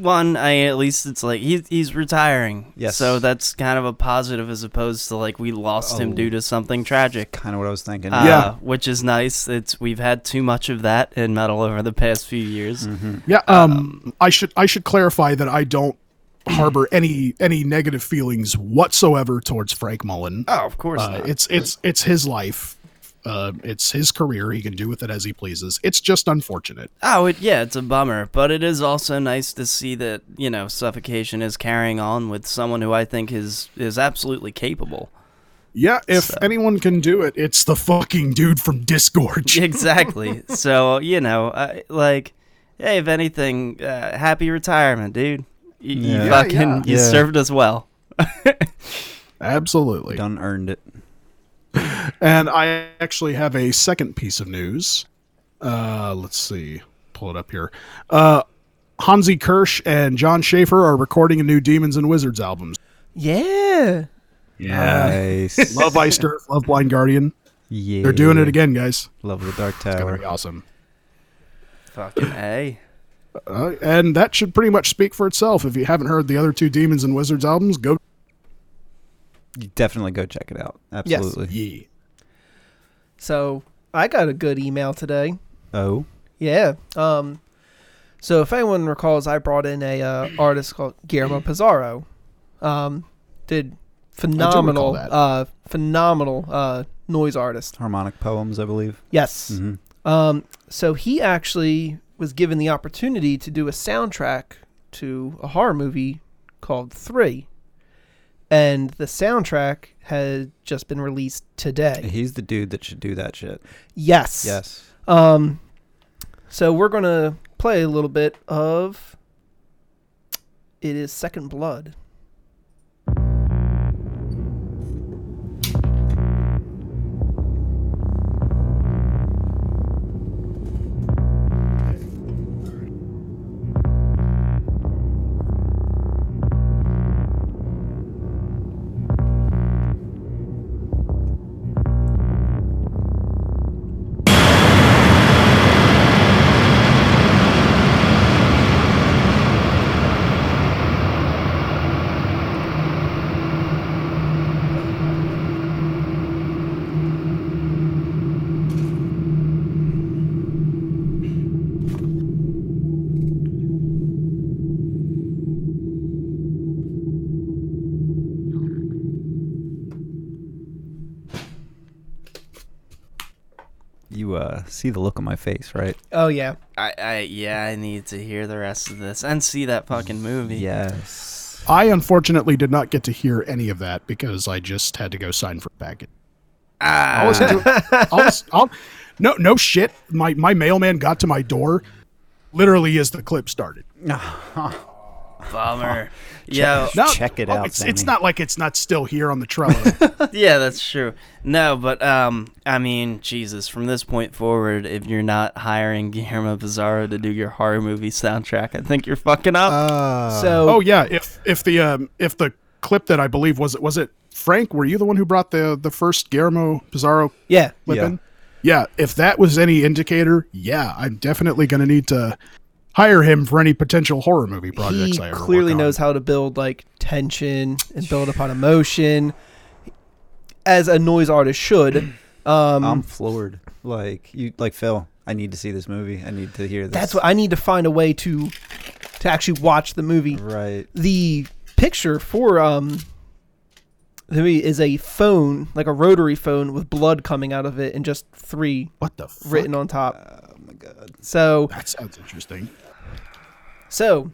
one, I at least it's like he's he's retiring. Yes. So that's kind of a positive as opposed to like we lost him Oh. due to something tragic. Kind of what I was thinking. Uh, Yeah. Which is nice. It's we've had too much of that in metal over the past few years. Mm-hmm. Yeah. Um, I should I should clarify that I don't harbor any any negative feelings whatsoever towards Frank Mullen. Oh, of course Uh, not. it's it's it's his life. Uh, it's his career. He can do with it as he pleases. It's just unfortunate. Oh, it, yeah, it's a bummer, but it is also nice to see that you know suffocation is carrying on with someone who I think is is absolutely capable. Yeah, if So- anyone can do it, it's the fucking dude from Disgorge. exactly. so you know, I, like, hey, if anything, uh, happy retirement, dude. You, you Yeah. fucking Yeah, you yeah. served us well. Absolutely. Done earned it. And I actually have a second piece of news. Uh, let's see. Pull it up here. Uh, Hansi Kürsch and Jon Schaffer are recording a new Demons and Wizards album. Yeah. Yeah. Nice. Love Iced Earth, Love Blind Guardian. yeah. They're doing it again, guys. Love the Dark It's going to Tower. be awesome. Fucking a. Uh, and that should pretty much speak for itself. If you haven't heard the other two Demons and Wizards albums, go. You definitely go check it out. Absolutely. Yeah. So I got a good email today. Oh. Yeah. Um. So if anyone recalls, I brought in a uh, artist called Guillermo Pizarro. Um, did phenomenal, uh, phenomenal uh, noise artist. Harmonic poems, I believe. Yes. hmm Um. So he actually was given the opportunity to do a soundtrack to a horror movie called Three, and the soundtrack had just been released today. He's the dude that should do that shit. Yes. Yes. Um, so we're gonna play a little bit of. It is Second Blood. Uh, see the look on my face, right? Oh yeah. I, I yeah, I need to hear the rest of this and see that fucking movie. Yes. I unfortunately did not get to hear any of that because I just had to go sign for a package. I'll listen to it. I'll, I'll, no, no shit. My my mailman got to my door, literally as the clip started. Bummer. Yeah, No, Check it oh, out, It's, it's not like it's not still here on the Trello. yeah, that's true. No, but um, I mean, Jesus, from this point forward, if you're not hiring Guillermo Pizarro to do your horror movie soundtrack, I think you're fucking up. Uh, So oh yeah, if if the um if the clip that I believe was it was it Frank? Were you the one who brought the the first Guillermo Pizarro yeah. clip Yeah. in? Yeah, if that was any indicator, yeah, I'm definitely going to need to hire him for any potential horror movie projects. He I ever clearly knows how to build like tension and build upon emotion, as a noise artist should. Um, I'm floored. Like you, like Phil. I need to see this movie. I need to hear this. that's what I need to find a way to to actually watch the movie. Right. the picture for um the movie is a phone, like a rotary phone with blood coming out of it, and just three What the fuck? written on top. So That sounds interesting. So,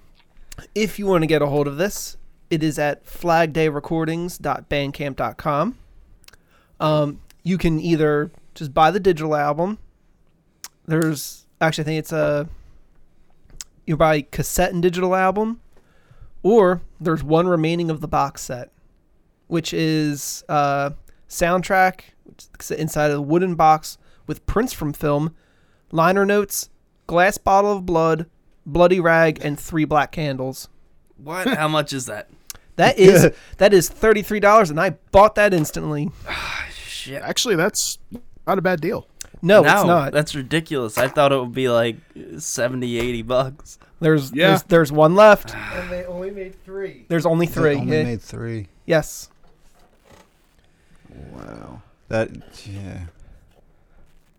if you want to get a hold of this, it is at flagdayrecordings.bandcamp.com. Um, you can either just buy the digital album. There's actually, I think it's a you buy cassette and digital album, or there's one remaining of the box set, which is uh, soundtrack which is inside a wooden box with prints from film, liner notes, glass bottle of blood, bloody rag, and three black candles. What? How much is that? That is that is thirty three dollars, and I bought that instantly. Shit. Actually, that's not a bad deal. No, no, it's not. That's ridiculous. I thought it would be like 70, 80 bucks. There's Yeah. there's, there's one left. And they only made three. There's only They three. only Yeah. made three. yes. Wow. That yeah.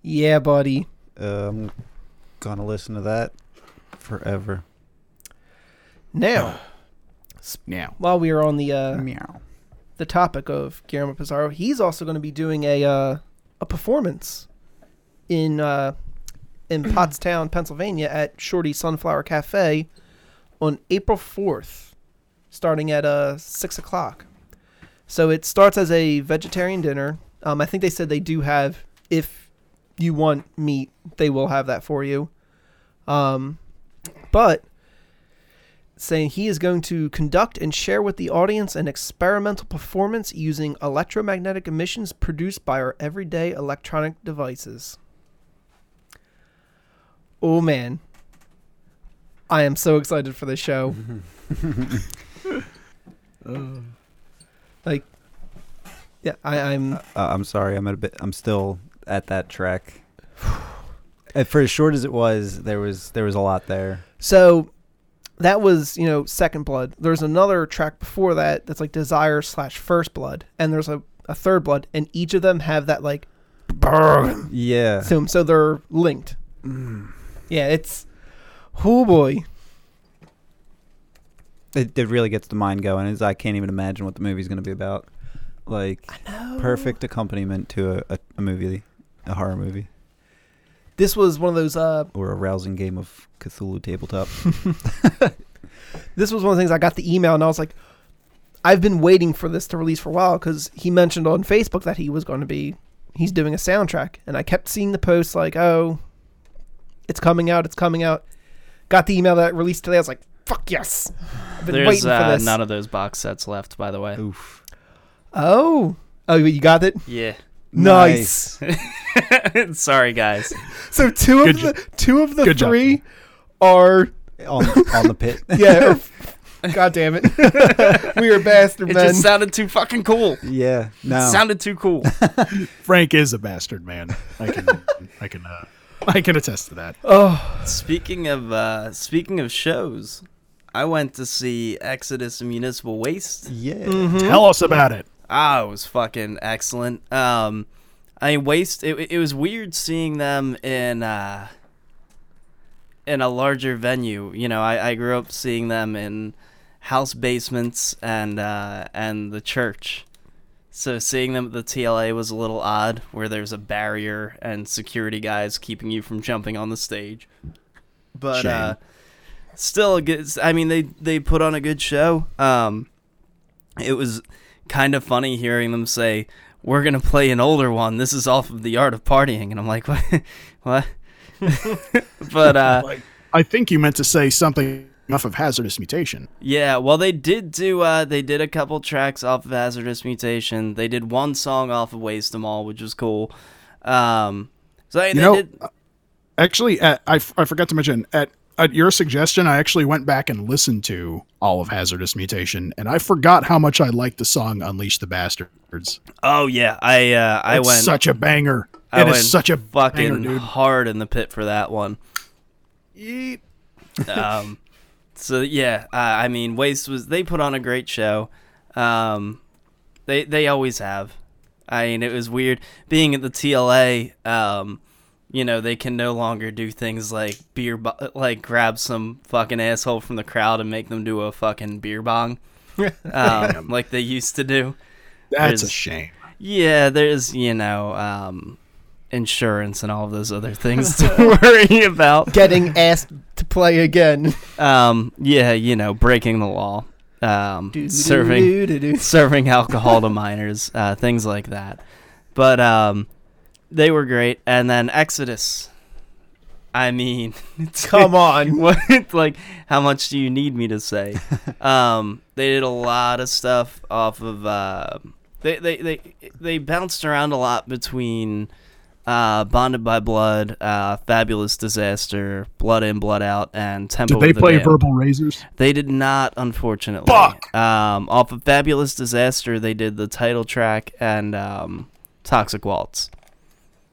Yeah, buddy. I'm gonna listen to that forever. Now, Now, while we are on the uh, Meow. the topic of Guillermo Pizarro, he's also going to be doing a uh, a performance in uh, in Pottstown, Pennsylvania, at Shorty Sunflower Cafe on April fourth, starting at uh six o'clock. So it starts as a vegetarian dinner. Um, I think they said they do have if you want meat, they will have that for you. Um, but saying he is going to conduct and share with the audience an experimental performance using electromagnetic emissions produced by our everyday electronic devices. Oh man. I am so excited for this show. like yeah, I, I'm Uh, I'm sorry. I'm at a bit. I'm still at that track. For as short as it was, there was there was a lot there. So that was, you know, Second Blood. There's another track before that that's like Desire slash First Blood, and there's a, a Third Blood, and each of them have that like burn Yeah. 'em, so they're linked. Mm. Yeah, it's oh boy. It, it really gets the mind going. It's, I can't even imagine what the movie's going to be about. Like perfect accompaniment to a, a, a movie, a horror movie, This was one of those. Uh, or a rousing game of Cthulhu tabletop. this was one of the things I got the email, and I was like, I've been waiting for this to release for a while because he mentioned on Facebook that he was going to be he's doing a soundtrack, and I kept seeing the posts like, oh, it's coming out, it's coming out. Got the email that it released today. I was like, fuck yes. I've been There's waiting for uh, this. none of those box sets left, by the way. Oof. oh, oh, you got it. Yeah. Nice. Sorry, guys. So two Good of jo- the two of the good job. three are On on the pit. yeah. or- God damn it, we are bastard It men. just sounded too fucking cool. yeah. No. It sounded too cool. Frank is a bastard, man. I can, I can, uh, I can attest to that. oh, speaking of uh, speaking of shows, I went to see Exodus and Municipal Waste. yeah. Mm-hmm. Tell us about it. Ah, it was fucking excellent. Um, I mean, Waste. It, it was weird seeing them in uh, in a larger venue. You know, I, I grew up seeing them in house basements and uh, and the church. So seeing them at the TLA was a little odd, where there's a barrier and security guys keeping you from jumping on the stage. But uh, still, a good. I mean, they they put on a good show. Um, it was kind of funny hearing them say, "We're gonna play an older one. This is off of the Art of Partying," and I'm like, "What? what?" but uh, Like, I think you meant to say something off of Hazardous Mutation. yeah, well, they did do. Uh, they did a couple tracks off of Hazardous Mutation. They did one song off of waste them All, which was cool. Um, so they, You know, did. Actually, at, I, f- I forgot to mention at at your suggestion, I actually went back and listened to all of Hazardous Mutation, and I forgot how much I liked the song "Unleash the Bastards." Oh yeah, I uh, I It's went. such a banger. I It went is such a fucking banger, hard in the pit for that one. Yeet. um, so yeah, uh, I mean, Waste was they put on a great show. Um, they they always have. I mean, it was weird being at the TLA. Um, you know, they can no longer do things like beer, bo- like grab some fucking asshole from the crowd and make them do a fucking beer bong, um, like they used to do. That's a shame. Yeah, there's you know um, insurance and all of those other things to worry about. Getting asked to play again. Um, yeah, you know, breaking the law, um, serving serving alcohol to minors, uh, things like that. But um, they were great. And then Exodus. I mean, Come on. what like how much do you need me to say? um, they did a lot of stuff off of. Uh, they, they they they bounced around a lot between uh, Bonded by Blood, uh, Fabulous Disaster, Blood In Blood Out, and Temple. Did they the play Damned. Verbal Razors? They did not, unfortunately. Fuck! Um, off of Fabulous Disaster, they did the title track and um, Toxic Waltz.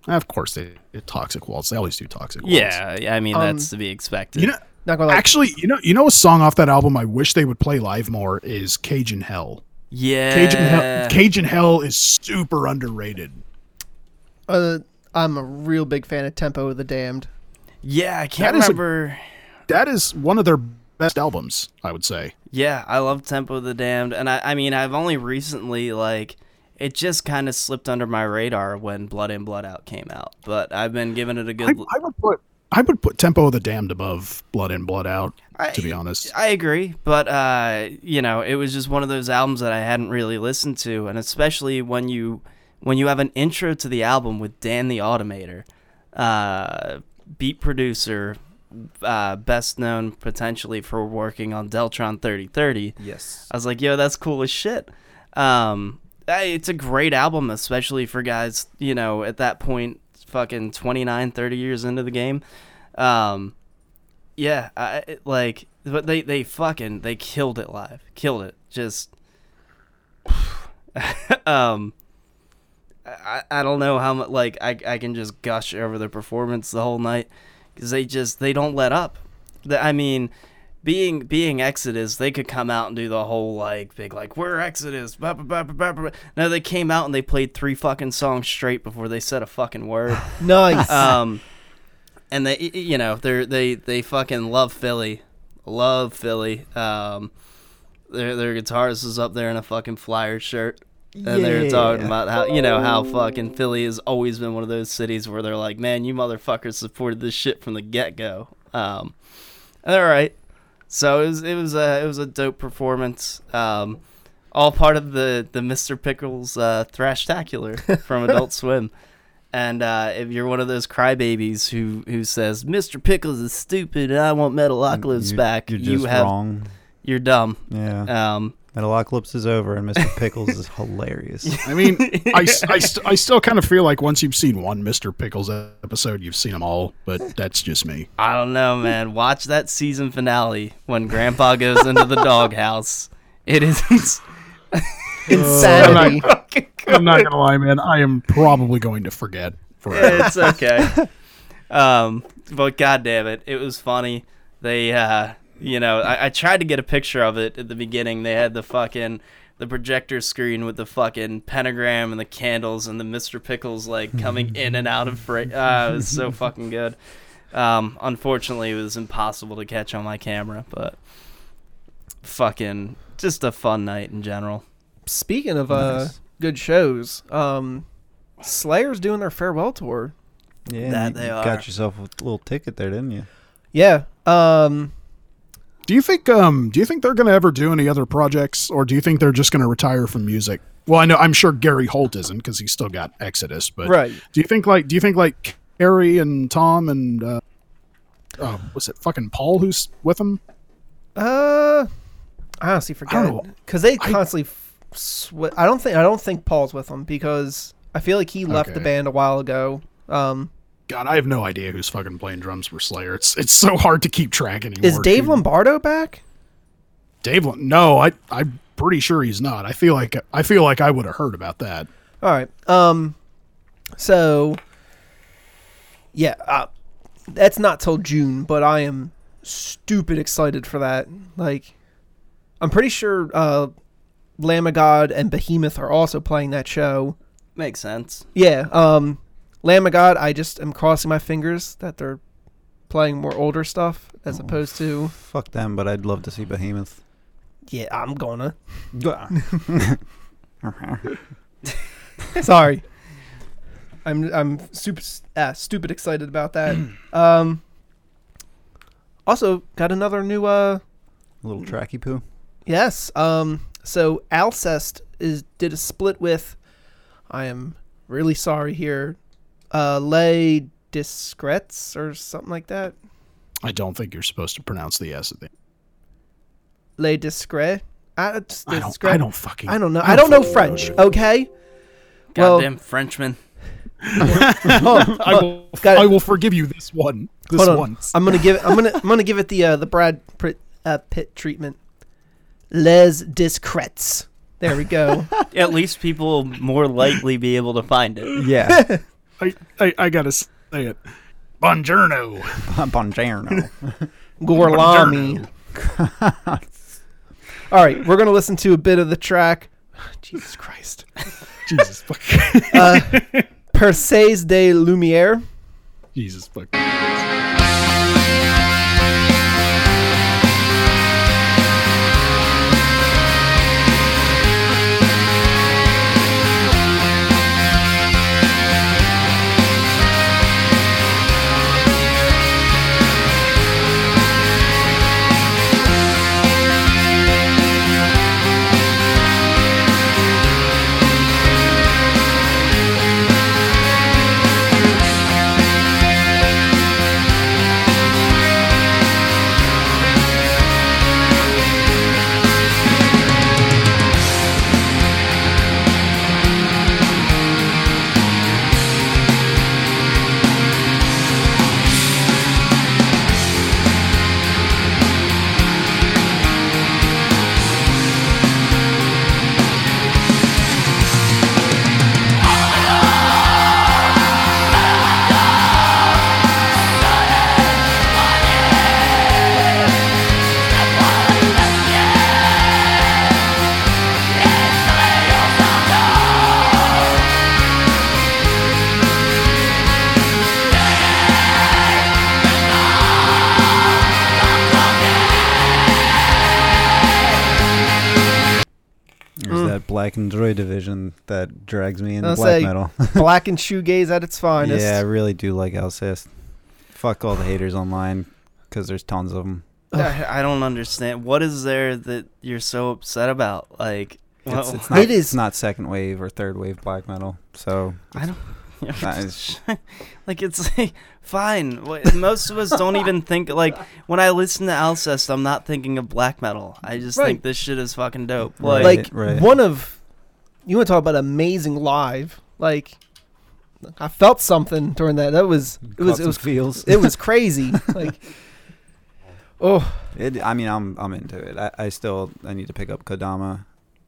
Of course they did Toxic Waltz. They always do Toxic Waltz. Yeah, I mean Um, that's to be expected. You know, Not gonna lie. actually, you know, you know, a song off that album I wish they would play live more is Cajun Hell. yeah, Cajun Hell, Cajun Hell is super underrated. Uh, I'm a real big fan of Tempo of the Damned. yeah. I can't That is a- remember. That is one of their best albums, I would say. Yeah, I love Tempo of the Damned, and I, I mean, I've only recently like it just kind of slipped under my radar when Blood In Blood Out came out, but I've been giving it a good. I would put I would put Tempo of the Damned above Blood In Blood Out. I- to be honest, I agree, but uh, you know, it was just one of those albums that I hadn't really listened to, and especially when you when you have an intro to the album with Dan the Automator, uh, beat producer, uh, best known potentially for working on Deltron 3030. Yes. I was like, yo, that's cool as shit. Um, hey, it's a great album, especially for guys, you know, at that point, fucking 29, 30 years into the game. Um, yeah, I, it- like, but they, they fucking, they killed it live. Killed it. Just, um, I, I don't know how much, like, I, I can just gush over the performance the whole night because they just, they don't let up. I mean, being being Exodus, they could come out and do the whole like big like we're Exodus. Bah, bah, bah. No, they came out and they played three fucking songs straight before they said a fucking word. Nice. um, and they you know they they they fucking love Philly, love Philly. Um, their their guitarist is up there in a fucking flyer shirt. And they're talking about how you know how fucking Philly has always been one of those cities where they're like, man, you motherfuckers supported this shit from the get go. Um, all right, so it was it was a it was a dope performance. Um, all part of the the Mr. Pickles uh, Thrashtacular from Adult Swim. And uh, if you're one of those crybabies who who says Mr. Pickles is stupid and I want Metalocalypse back, You're you have wrong. you're dumb. Yeah. Um, Metalocalypse is over, and Mr. Pickles is hilarious. I mean, I, s- I, st- I still kind of feel like once you've seen one Mr. Pickles episode, you've seen them all, but that's just me. I don't know, man. Watch that season finale when Grandpa goes into the doghouse. It is. Insanity. I'm not gonna lie, man. I am probably going to forget forever. it's okay. Um, but god damn it, it was funny. They, uh, you know, I, I tried to get a picture of it at the beginning. They had the fucking the projector screen with the fucking pentagram and the candles and the Mr. Pickles like coming in and out of frame. Uh, it was so fucking good. Um, unfortunately, it was impossible to catch on my camera, but fucking just a fun night in general. Speaking of uh, Nice. good shows, um, Slayer's doing their farewell tour. Yeah, That you they are. got yourself a little ticket there, didn't you? Yeah. Um, Do you think um do you think they're gonna ever do any other projects, or do you think they're just gonna retire from music? Well, I know I'm sure Gary Holt isn't because he's still got Exodus, but right. do you think like do you think like Kerry and Tom and uh, uh was it fucking Paul who's with them? Uh, I honestly forget because they constantly. F- sw- I don't think I don't think Paul's with them because I feel like he left the band a while ago. Um, God, I have no idea who's fucking playing drums for Slayer. It's it's so hard to keep track anymore. is Dave dude. Lombardo back? Dave? Lom- No, I I'm pretty sure he's not. I feel like I feel like I would have heard about that. All right. Um, so yeah, uh, that's not till June, but I am stupid excited for that. Like, I'm pretty sure uh, Lamb of God and Behemoth are also playing that show. Makes sense. Yeah. Um, Lamb of God. I just am crossing my fingers that they're playing more older stuff as opposed to. Fuck them, but I'd love to see Behemoth. Yeah, I'm gonna. Sorry. I'm I'm super uh, stupid excited about that. um also got another new uh A little tracky poo. yes. Um so Alcest is did a split with I am really sorry here. Uh Les Discrets or something like that. I don't think you're supposed to pronounce the S at the end. Les Discrets. I, it's I don't, I don't fucking. I don't know. I don't know French, okay? Well- Goddamn Frenchman. Oh, I will, I will forgive you this one. This Hold on. one. I'm gonna give. It, I'm gonna. I'm gonna give it the uh, the Brad Pitt, uh, Pitt treatment. Les Discrets. There we go. At least people will more likely be able to find it. Yeah. I, I, I gotta say it. Buongiorno. Bongiorno. Gorlami. All right, we're gonna listen to a bit of the track. Jesus Christ. Jesus fuck. Uh, Perces de Lumiere. Jesus fuck. Black and droid division that drags me into I'll black say- metal. Black and shoegaze at its finest. yeah, I really do like Alcest. Fuck all the haters online, because there's tons of them. I, I don't understand. What is there that you're so upset about? Like, It's, well, it's not, It is- It's not second wave or third wave black metal. So I don't. that is- like it's like, fine. Most of us don't even think like when I listen to Alcest, I'm not thinking of black metal. I just Right. think this shit is fucking dope. Right. Like, like right. one of you want to talk about amazing live like i felt something during that that was it was caught it was feels. it was crazy like oh It, I mean, I'm I'm into it. I, I still I need to pick up Kodama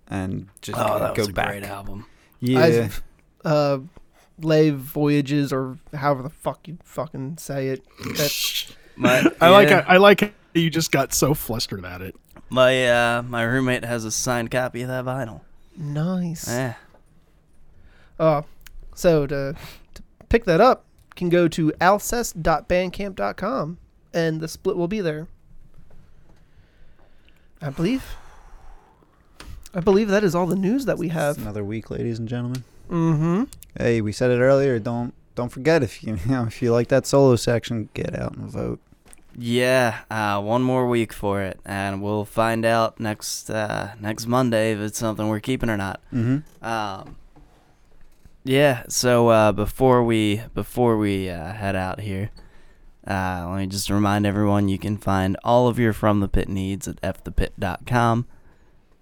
and just oh, that go was a back. great album. Yeah, I've, uh Les Voyages or however the fuck you fucking say it that My, I like yeah, I like you just got so flustered about it. my uh my roommate has a signed copy of that vinyl. nice Yeah. uh so to, to pick that up you can go to alcest.bandcamp.com and the split will be there i believe i believe that is all the news that we It's have another week, ladies and gentlemen. mm-hmm Hey, we said it earlier. Don't don't forget if you, you know if you like that solo section, get out and vote. Yeah, uh, one more week for it, and we'll find out next uh, next Monday if it's something we're keeping or not. Mm-hmm. Um, yeah. So uh, before we before we uh, head out here, uh, let me just remind everyone you can find all of your from the pit needs at fthepit.com.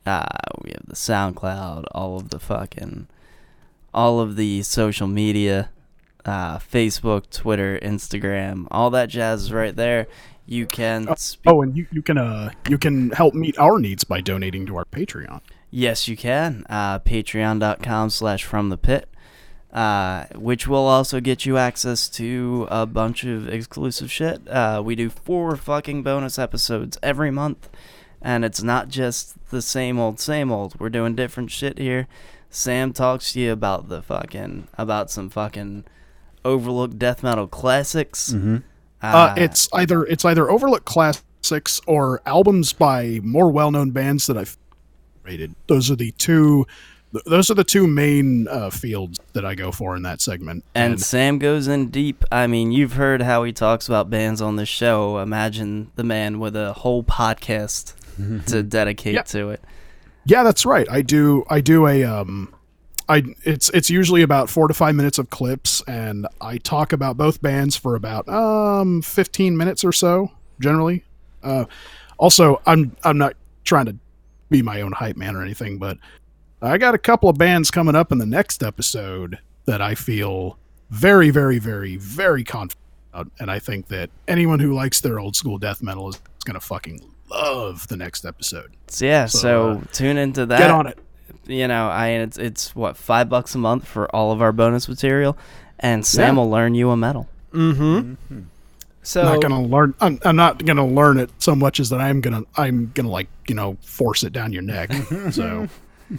Uh, we have the SoundCloud, all of the fucking, all of the social media, uh, Facebook, Twitter, Instagram, all that jazz is right there. You can speak. Oh, and you, you can uh you can help meet our needs by donating to our Patreon. Yes, you can. Uh, Patreon.com slash from the pit, uh, which will also get you access to a bunch of exclusive shit. Uh, we do four fucking bonus episodes every month, and it's not just the same old, same old. We're doing different shit here. Sam talks to you about the fucking, about some fucking overlooked death metal classics. Mm-hmm. Uh, it's either it's either overlooked classics or albums by more well-known bands that I've rated. Those are the two those are the two main uh, fields that I go for in that segment. And Sam goes in deep. I mean, you've heard how he talks about bands on the show. Imagine the man with a whole podcast to dedicate to it. Yeah, that's right. I do. I do a. Um, I it's it's usually about four to five minutes of clips, and I talk about both bands for about um fifteen minutes or so generally. Uh, also, I'm I'm not trying to be my own hype man or anything, but I got a couple of bands coming up in the next episode that I feel very, very, very, very confident about, and I think that anyone who likes their old school death metal is gonna fucking love the next episode. Yeah, So, so, uh, tune into that. Get on it. You know, I it's it's what five bucks a month for all of our bonus material, and Sam Yeah. will learn you a medal. Mm-hmm. So I'm not gonna learn. I'm, I'm not gonna learn it so much as that I'm gonna. I'm gonna like you know force it down your neck. so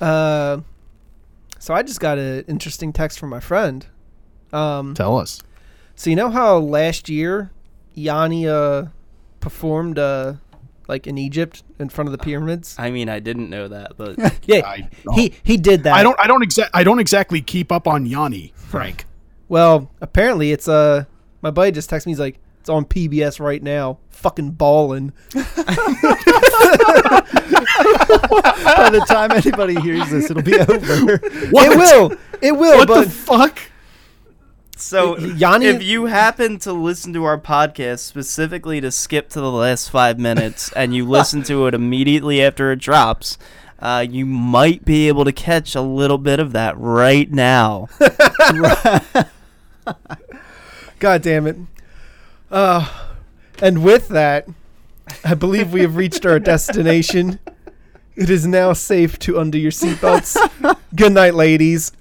Uh, so I just got an interesting text from my friend. Um, tell us. so you know how last year Yanni uh, performed uh, like in Egypt in front of the pyramids? I mean, I didn't know that, but Yeah, he he did that. I don't. I don't exact. I don't exactly keep up on Yanni, Frank. Well, apparently it's uh my buddy just texted me. He's like, it's on PBS right now. Fucking ballin'. By the time anybody hears this, it'll be over. It will. It will. What but the fuck? So, Yanni- if you happen to listen to our podcast specifically to skip to the last five minutes and you listen to it immediately after it drops, uh, you might be able to catch a little bit of that right now. God damn it. Uh, and with that, I believe we have reached our destination. It is now safe to undo your seatbelts. Good night, ladies.